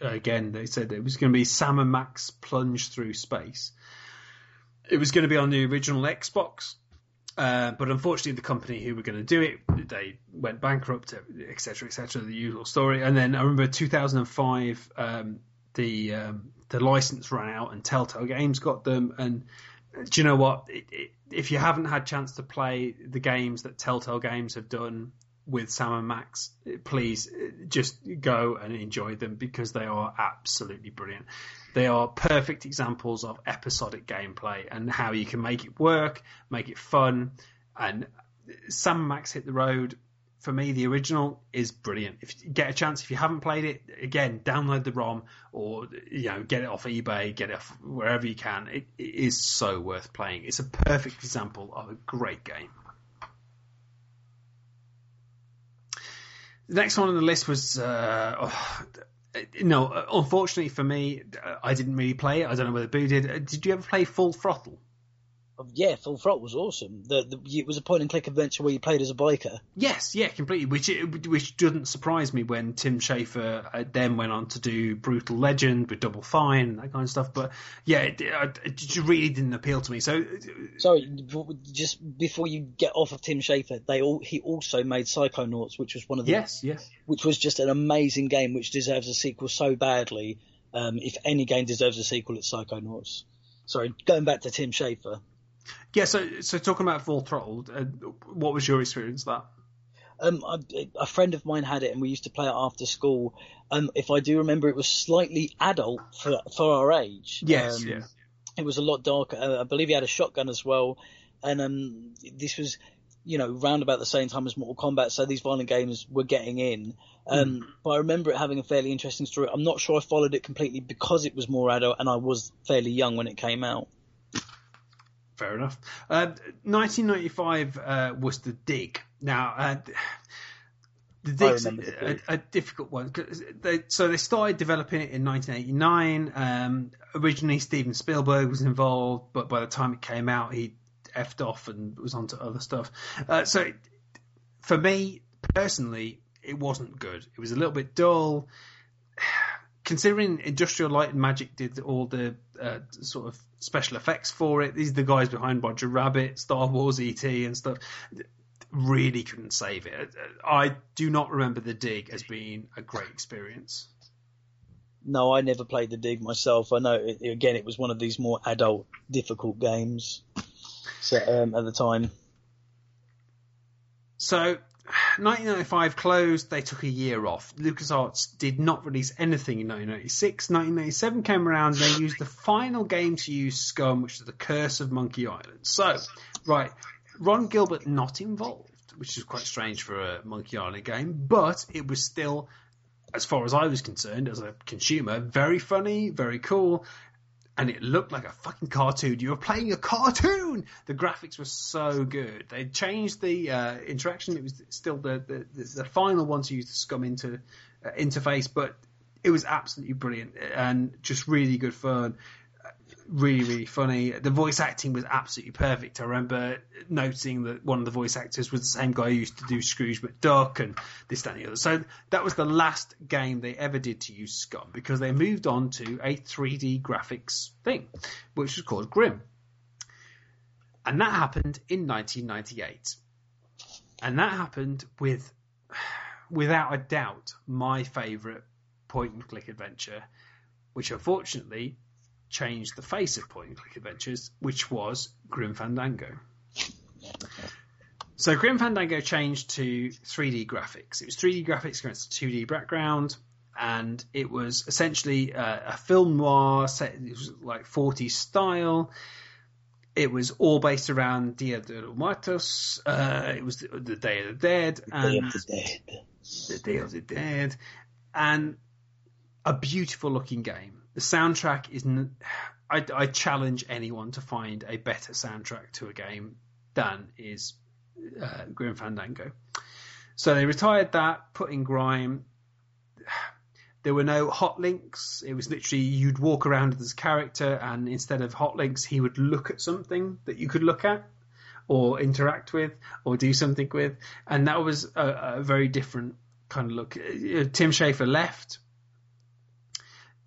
again they said it was going to be Sam and Max plunge through space. It was going to be on the original Xbox, uh, but unfortunately, the company who were going to do it, they went bankrupt, etc., etc. The usual story. And then I remember 2005, um, the um, the license ran out, and Telltale Games got them, and do you know what? It, it, if you haven't had chance to play the games that Telltale Games have done with Sam and Max, please uh, just go and enjoy them because they are absolutely brilliant. They are perfect examples of episodic gameplay and how you can make it work, make it fun. And Sam and Max hit the road for me, the original is brilliant. If you get a chance, if you haven't played it, again, download the ROM or you know get it off eBay, get it off wherever you can. It, it is so worth playing. It's a perfect example of a great game. The next one on the list was uh, oh, no. Uh, unfortunately for me, uh, I didn't really play it. I don't know whether Boo did. Uh, did you ever play Full Throttle? Yeah, Full Throttle was awesome. The, the, it was a point and click adventure where you played as a biker. Yes, yeah, completely. Which which doesn't surprise me when Tim Schafer uh, then went on to do Brutal Legend with Double Fine and that kind of stuff. But yeah, it, it, it really didn't appeal to me. So sorry, just before you get off of Tim Schafer, they all he also made Psychonauts, which was one of the yes, yes, which was just an amazing game which deserves a sequel so badly. Um, if any game deserves a sequel, it's Psychonauts. Sorry, going back to Tim Schafer. Yeah, so so talking about full throttle, uh, what was your experience that? Um, I, a friend of mine had it, and we used to play it after school. Um, if I do remember, it was slightly adult for for our age. Yes, Um, yeah. It was a lot darker. Uh, I believe he had a shotgun as well, and um, this was, you know, round about the same time as Mortal Kombat. So these violent games were getting in. Um, But I remember it having a fairly interesting story. I'm not sure I followed it completely because it was more adult, and I was fairly young when it came out. Fair enough. Uh, 1995 uh, was the dig. Now, uh, the dig's a, Dig. a difficult one. They, so they started developing it in 1989. Um, originally, Steven Spielberg was involved, but by the time it came out, he effed off and was onto other stuff. Uh, so, for me personally, it wasn't good. It was a little bit dull. Considering Industrial Light and Magic did all the uh, sort of special effects for it, these are the guys behind Roger Rabbit, Star Wars, ET, and stuff. Really couldn't save it. I do not remember the dig as being a great experience. No, I never played the dig myself. I know it, again it was one of these more adult, difficult games. (laughs) So um, at the time, So, 1995 closed. They took a year off. LucasArts did not release anything in 1996. 1997 came around. and They used the final game to use SCUMM, which is the Curse of Monkey Island. So, right, Ron Gilbert not involved, which is quite strange for a Monkey Island game, but it was still, as far as I was concerned, as a consumer, very funny, very cool, and it looked like a fucking cartoon. You were playing a cartoon. The graphics were so good. They changed the uh, interaction. It was still the, the the the final one to use the SCUMM into, uh, interface, but it was absolutely brilliant and just really good fun. Really, really funny. The voice acting was absolutely perfect. I remember noticing that one of the voice actors was the same guy who used to do Scrooge McDuck and this, that, and the other. So that was the last game they ever did to use SCUMM because they moved on to a 3D graphics thing, which was called Grim. And that happened in 1998. And that happened with, without a doubt, my favourite point and click adventure, which unfortunately changed the face of point and click adventures, which was Grim Fandango. So Grim Fandango changed to 3D graphics. It was 3D graphics against a 2D background, and it was essentially a, a film noir set. It was like 40s style. It was all based around Dia de los Muertos. Uh, it was the, the Day of the Dead, The Day of the Dead. the Day of the Dead, and a beautiful looking game. The soundtrack is. N- I, I challenge anyone to find a better soundtrack to a game than is uh, Grim Fandango. So they retired that, put in Grime. (sighs) There were no hot links. It was literally you'd walk around as a character, and instead of hot links, he would look at something that you could look at, or interact with, or do something with, and that was a, a very different kind of look. Uh, Tim Schafer left.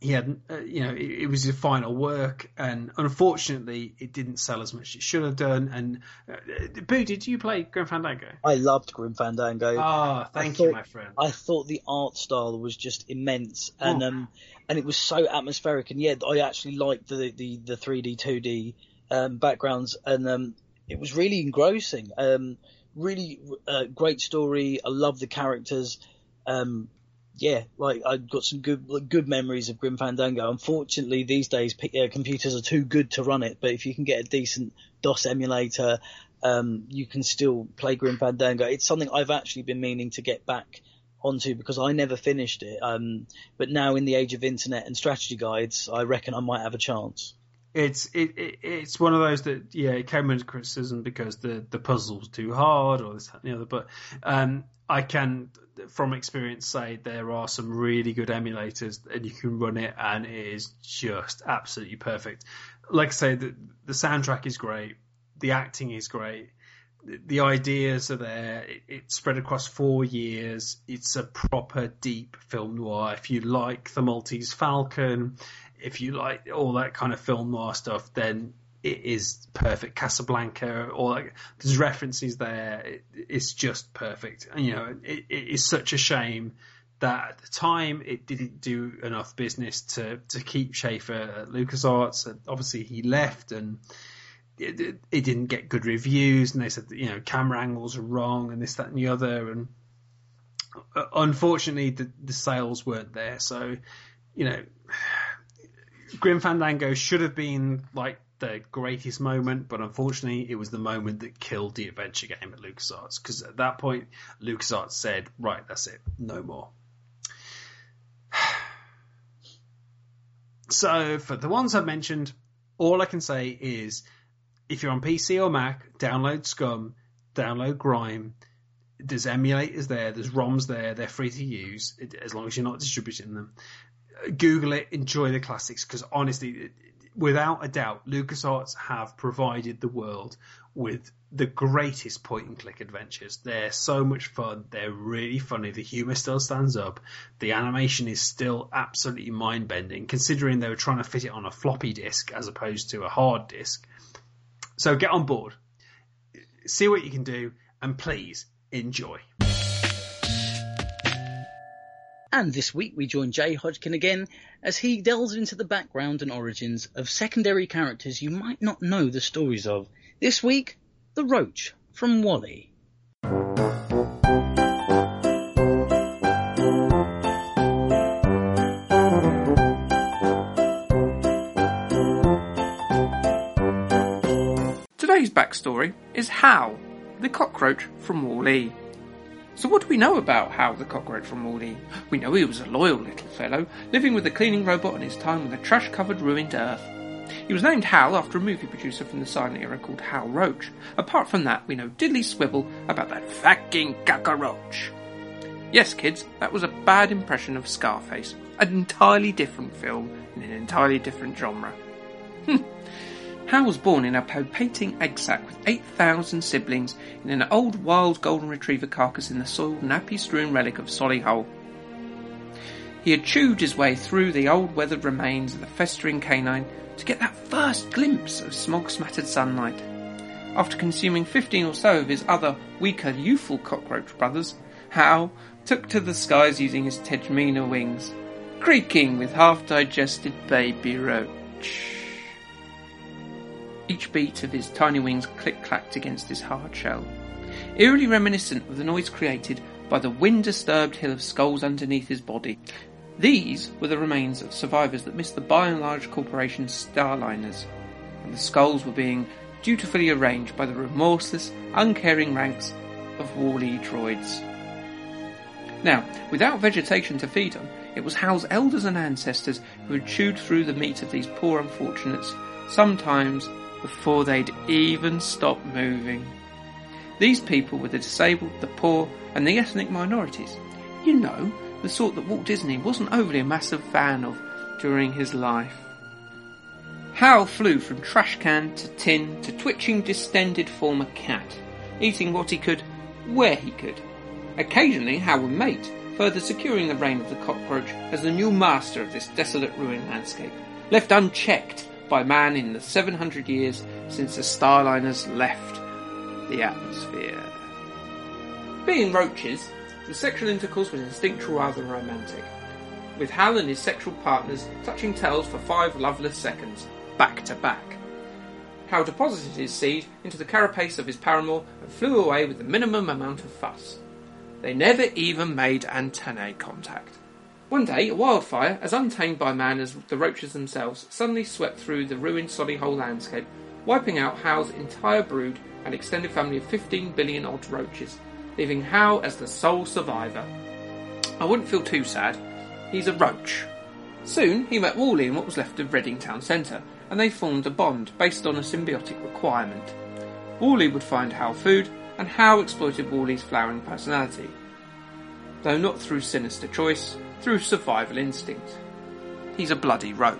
He had, uh, you know, it, it was his final work, and unfortunately, it didn't sell as much as it should have done. And uh, Boo, did you play Grim Fandango? I loved Grim Fandango. Ah, thank I you, thought- my friend. I thought the art style was just immense, and Oh. um, and it was so atmospheric. And yet, I actually liked the the the three D, two D um, backgrounds, and um, it was really engrossing. Um, really uh, great story. I love the characters. Um, yeah, like I got some good good memories of Grim Fandango. Unfortunately, these days uh, computers are too good to run it. But if you can get a decent DOS emulator, um, you can still play Grim Fandango. It's something I've actually been meaning to get back onto because I never finished it. Um, but now in the age of internet and strategy guides, I reckon I might have a chance. it's it, it it's one of those that yeah it came into criticism because the the puzzle was too hard or this that, and the other but um I can from experience say there are some really good emulators and you can run it and it is just absolutely perfect. Like I say the the soundtrack is great. The acting is great. The, the ideas are there. It, it's spread across four years. It's a proper deep film noir. If you like the Maltese Falcon if you like all that kind of film noir stuff, then it is perfect. Casablanca, all like there's references there. It, it's just perfect. And, you know, it, it is such a shame that at the time it didn't do enough business to to keep Schafer at LucasArts. And obviously, he left and. It, it, it didn't get good reviews, and they said that you know camera angles are wrong, and this, that, and the other, and uh, unfortunately, the, the sales weren't there. So, you know, (sighs) Grim Fandango should have been like the greatest moment, but unfortunately, it was the moment that killed the adventure game at LucasArts. Because at that point, LucasArts said, "Right, that's it, no more." (sighs) so, for the ones I've mentioned, all I can say is, if you're on PC or Mac, download SCUMM, download Grime. There's emulators there, there's ROMs there, they're free to use as long as you're not distributing them. Google it, enjoy the classics because honestly, without a doubt, LucasArts have provided the world with the greatest point and click adventures. They're so much fun. They're really funny. The humor still stands up. The animation is still absolutely mind bending, considering they were trying to fit it on a floppy disk as opposed to a hard disk. So get on board, see what you can do, and please enjoy. And this week we join Jay Hodgkin again as he delves into the background and origins of secondary characters you might not know the stories of. This week, the Roach from Wall-E. Today's backstory is Hal, the cockroach from Wall-E. So what do we know about Hal the cockroach from Wall-E? We know he was a loyal little fellow, living with a cleaning robot on his time with a trash-covered ruined Earth. He was named Hal after a movie producer from the silent era called Hal Roach. Apart from that, we know diddly swivel about that fucking cockroach. Yes, kids, that was a bad impression of Scarface. An entirely different film in an entirely different genre. (laughs) Hal was born in a palpating egg sac with 8,000 siblings in an old wild golden retriever carcass in the soiled, nappy strewn relic of Solihull. He had chewed his way through the old weathered remains of the festering canine to get that first glimpse of smog smattered sunlight. After consuming 15 or so of his other, weaker, youthful cockroach brothers, Hal took to the skies using his tegmina wings, creaking with half digested baby roach. Each beat of his tiny wings click clacked against his hard shell, eerily reminiscent of the noise created by the wind disturbed hill of skulls underneath his body. These were the remains of survivors that missed the Buy n Large corporation Starliners, and the skulls were being dutifully arranged by the remorseless, uncaring ranks of Wall-E droids. Now, without vegetation to feed on, it was Hal's elders and ancestors who had chewed through the meat of these poor unfortunates, sometimes before they'd even stop moving. These people were the disabled, the poor, and the ethnic minorities. You know, the sort that Walt Disney wasn't overly a massive fan of during his life. Hal flew from trash can to tin to twitching, distended former cat, eating what he could, where he could. Occasionally, Hal would mate, further securing the reign of the cockroach as the new master of this desolate ruined landscape, left unchecked by man in the 700 years since the Starliners left the atmosphere. Being roaches, the sexual intercourse was instinctual rather than romantic, with Hal and his sexual partners touching tails for five loveless seconds, back to back. Hal deposited his seed into the carapace of his paramour and flew away with the minimum amount of fuss. They never even made antennae contact. One day, a wildfire, as untamed by man as the roaches themselves, suddenly swept through the ruined Solihull landscape, wiping out Hal's entire brood and extended family of 15 billion odd roaches, leaving Hal as the sole survivor. I wouldn't feel too sad. He's a roach. Soon, he met Wall-E in what was left of Reading Town Centre, and they formed a bond based on a symbiotic requirement. Wall-E would find Hal food, and Hal exploited Wall-E's flowering personality. Though not through sinister choice, through survival instinct. He's a bloody roach.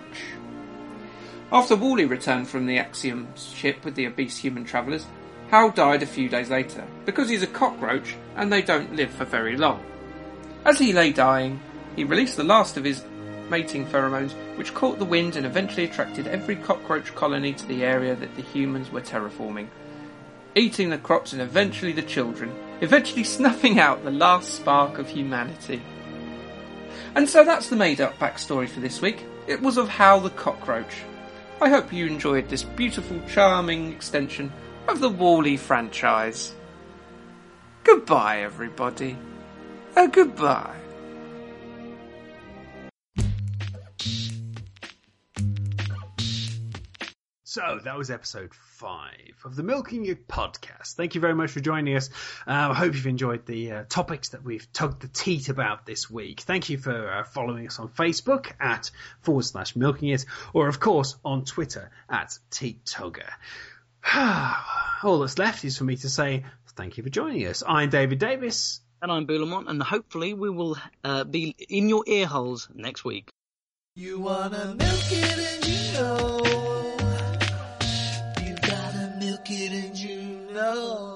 After Wall-E returned from the Axiom ship with the obese human travellers, Hal died a few days later, because he's a cockroach and they don't live for very long. As he lay dying, he released the last of his mating pheromones, which caught the wind and eventually attracted every cockroach colony to the area that the humans were terraforming, eating the crops and eventually the children, eventually (laughs) snuffing out the last spark of humanity. And so that's the made up backstory for this week. It was of Hal the Cockroach. I hope you enjoyed this beautiful, charming extension of the Wall-E franchise. Goodbye, everybody. a goodbye. So that was episode five of the Milking It podcast. Thank you very much for joining us. Um, I hope you've enjoyed the uh, topics that we've tugged the teat about this week. Thank you for uh, following us on Facebook at forward slash Milking It, or of course on Twitter at Teat Tugger. (sighs) All that's left is for me to say thank you for joining us. I'm David Davis. And I'm Boulamont, and hopefully we will uh, be in your ear holes next week. You wanna milk it and you know. And you know.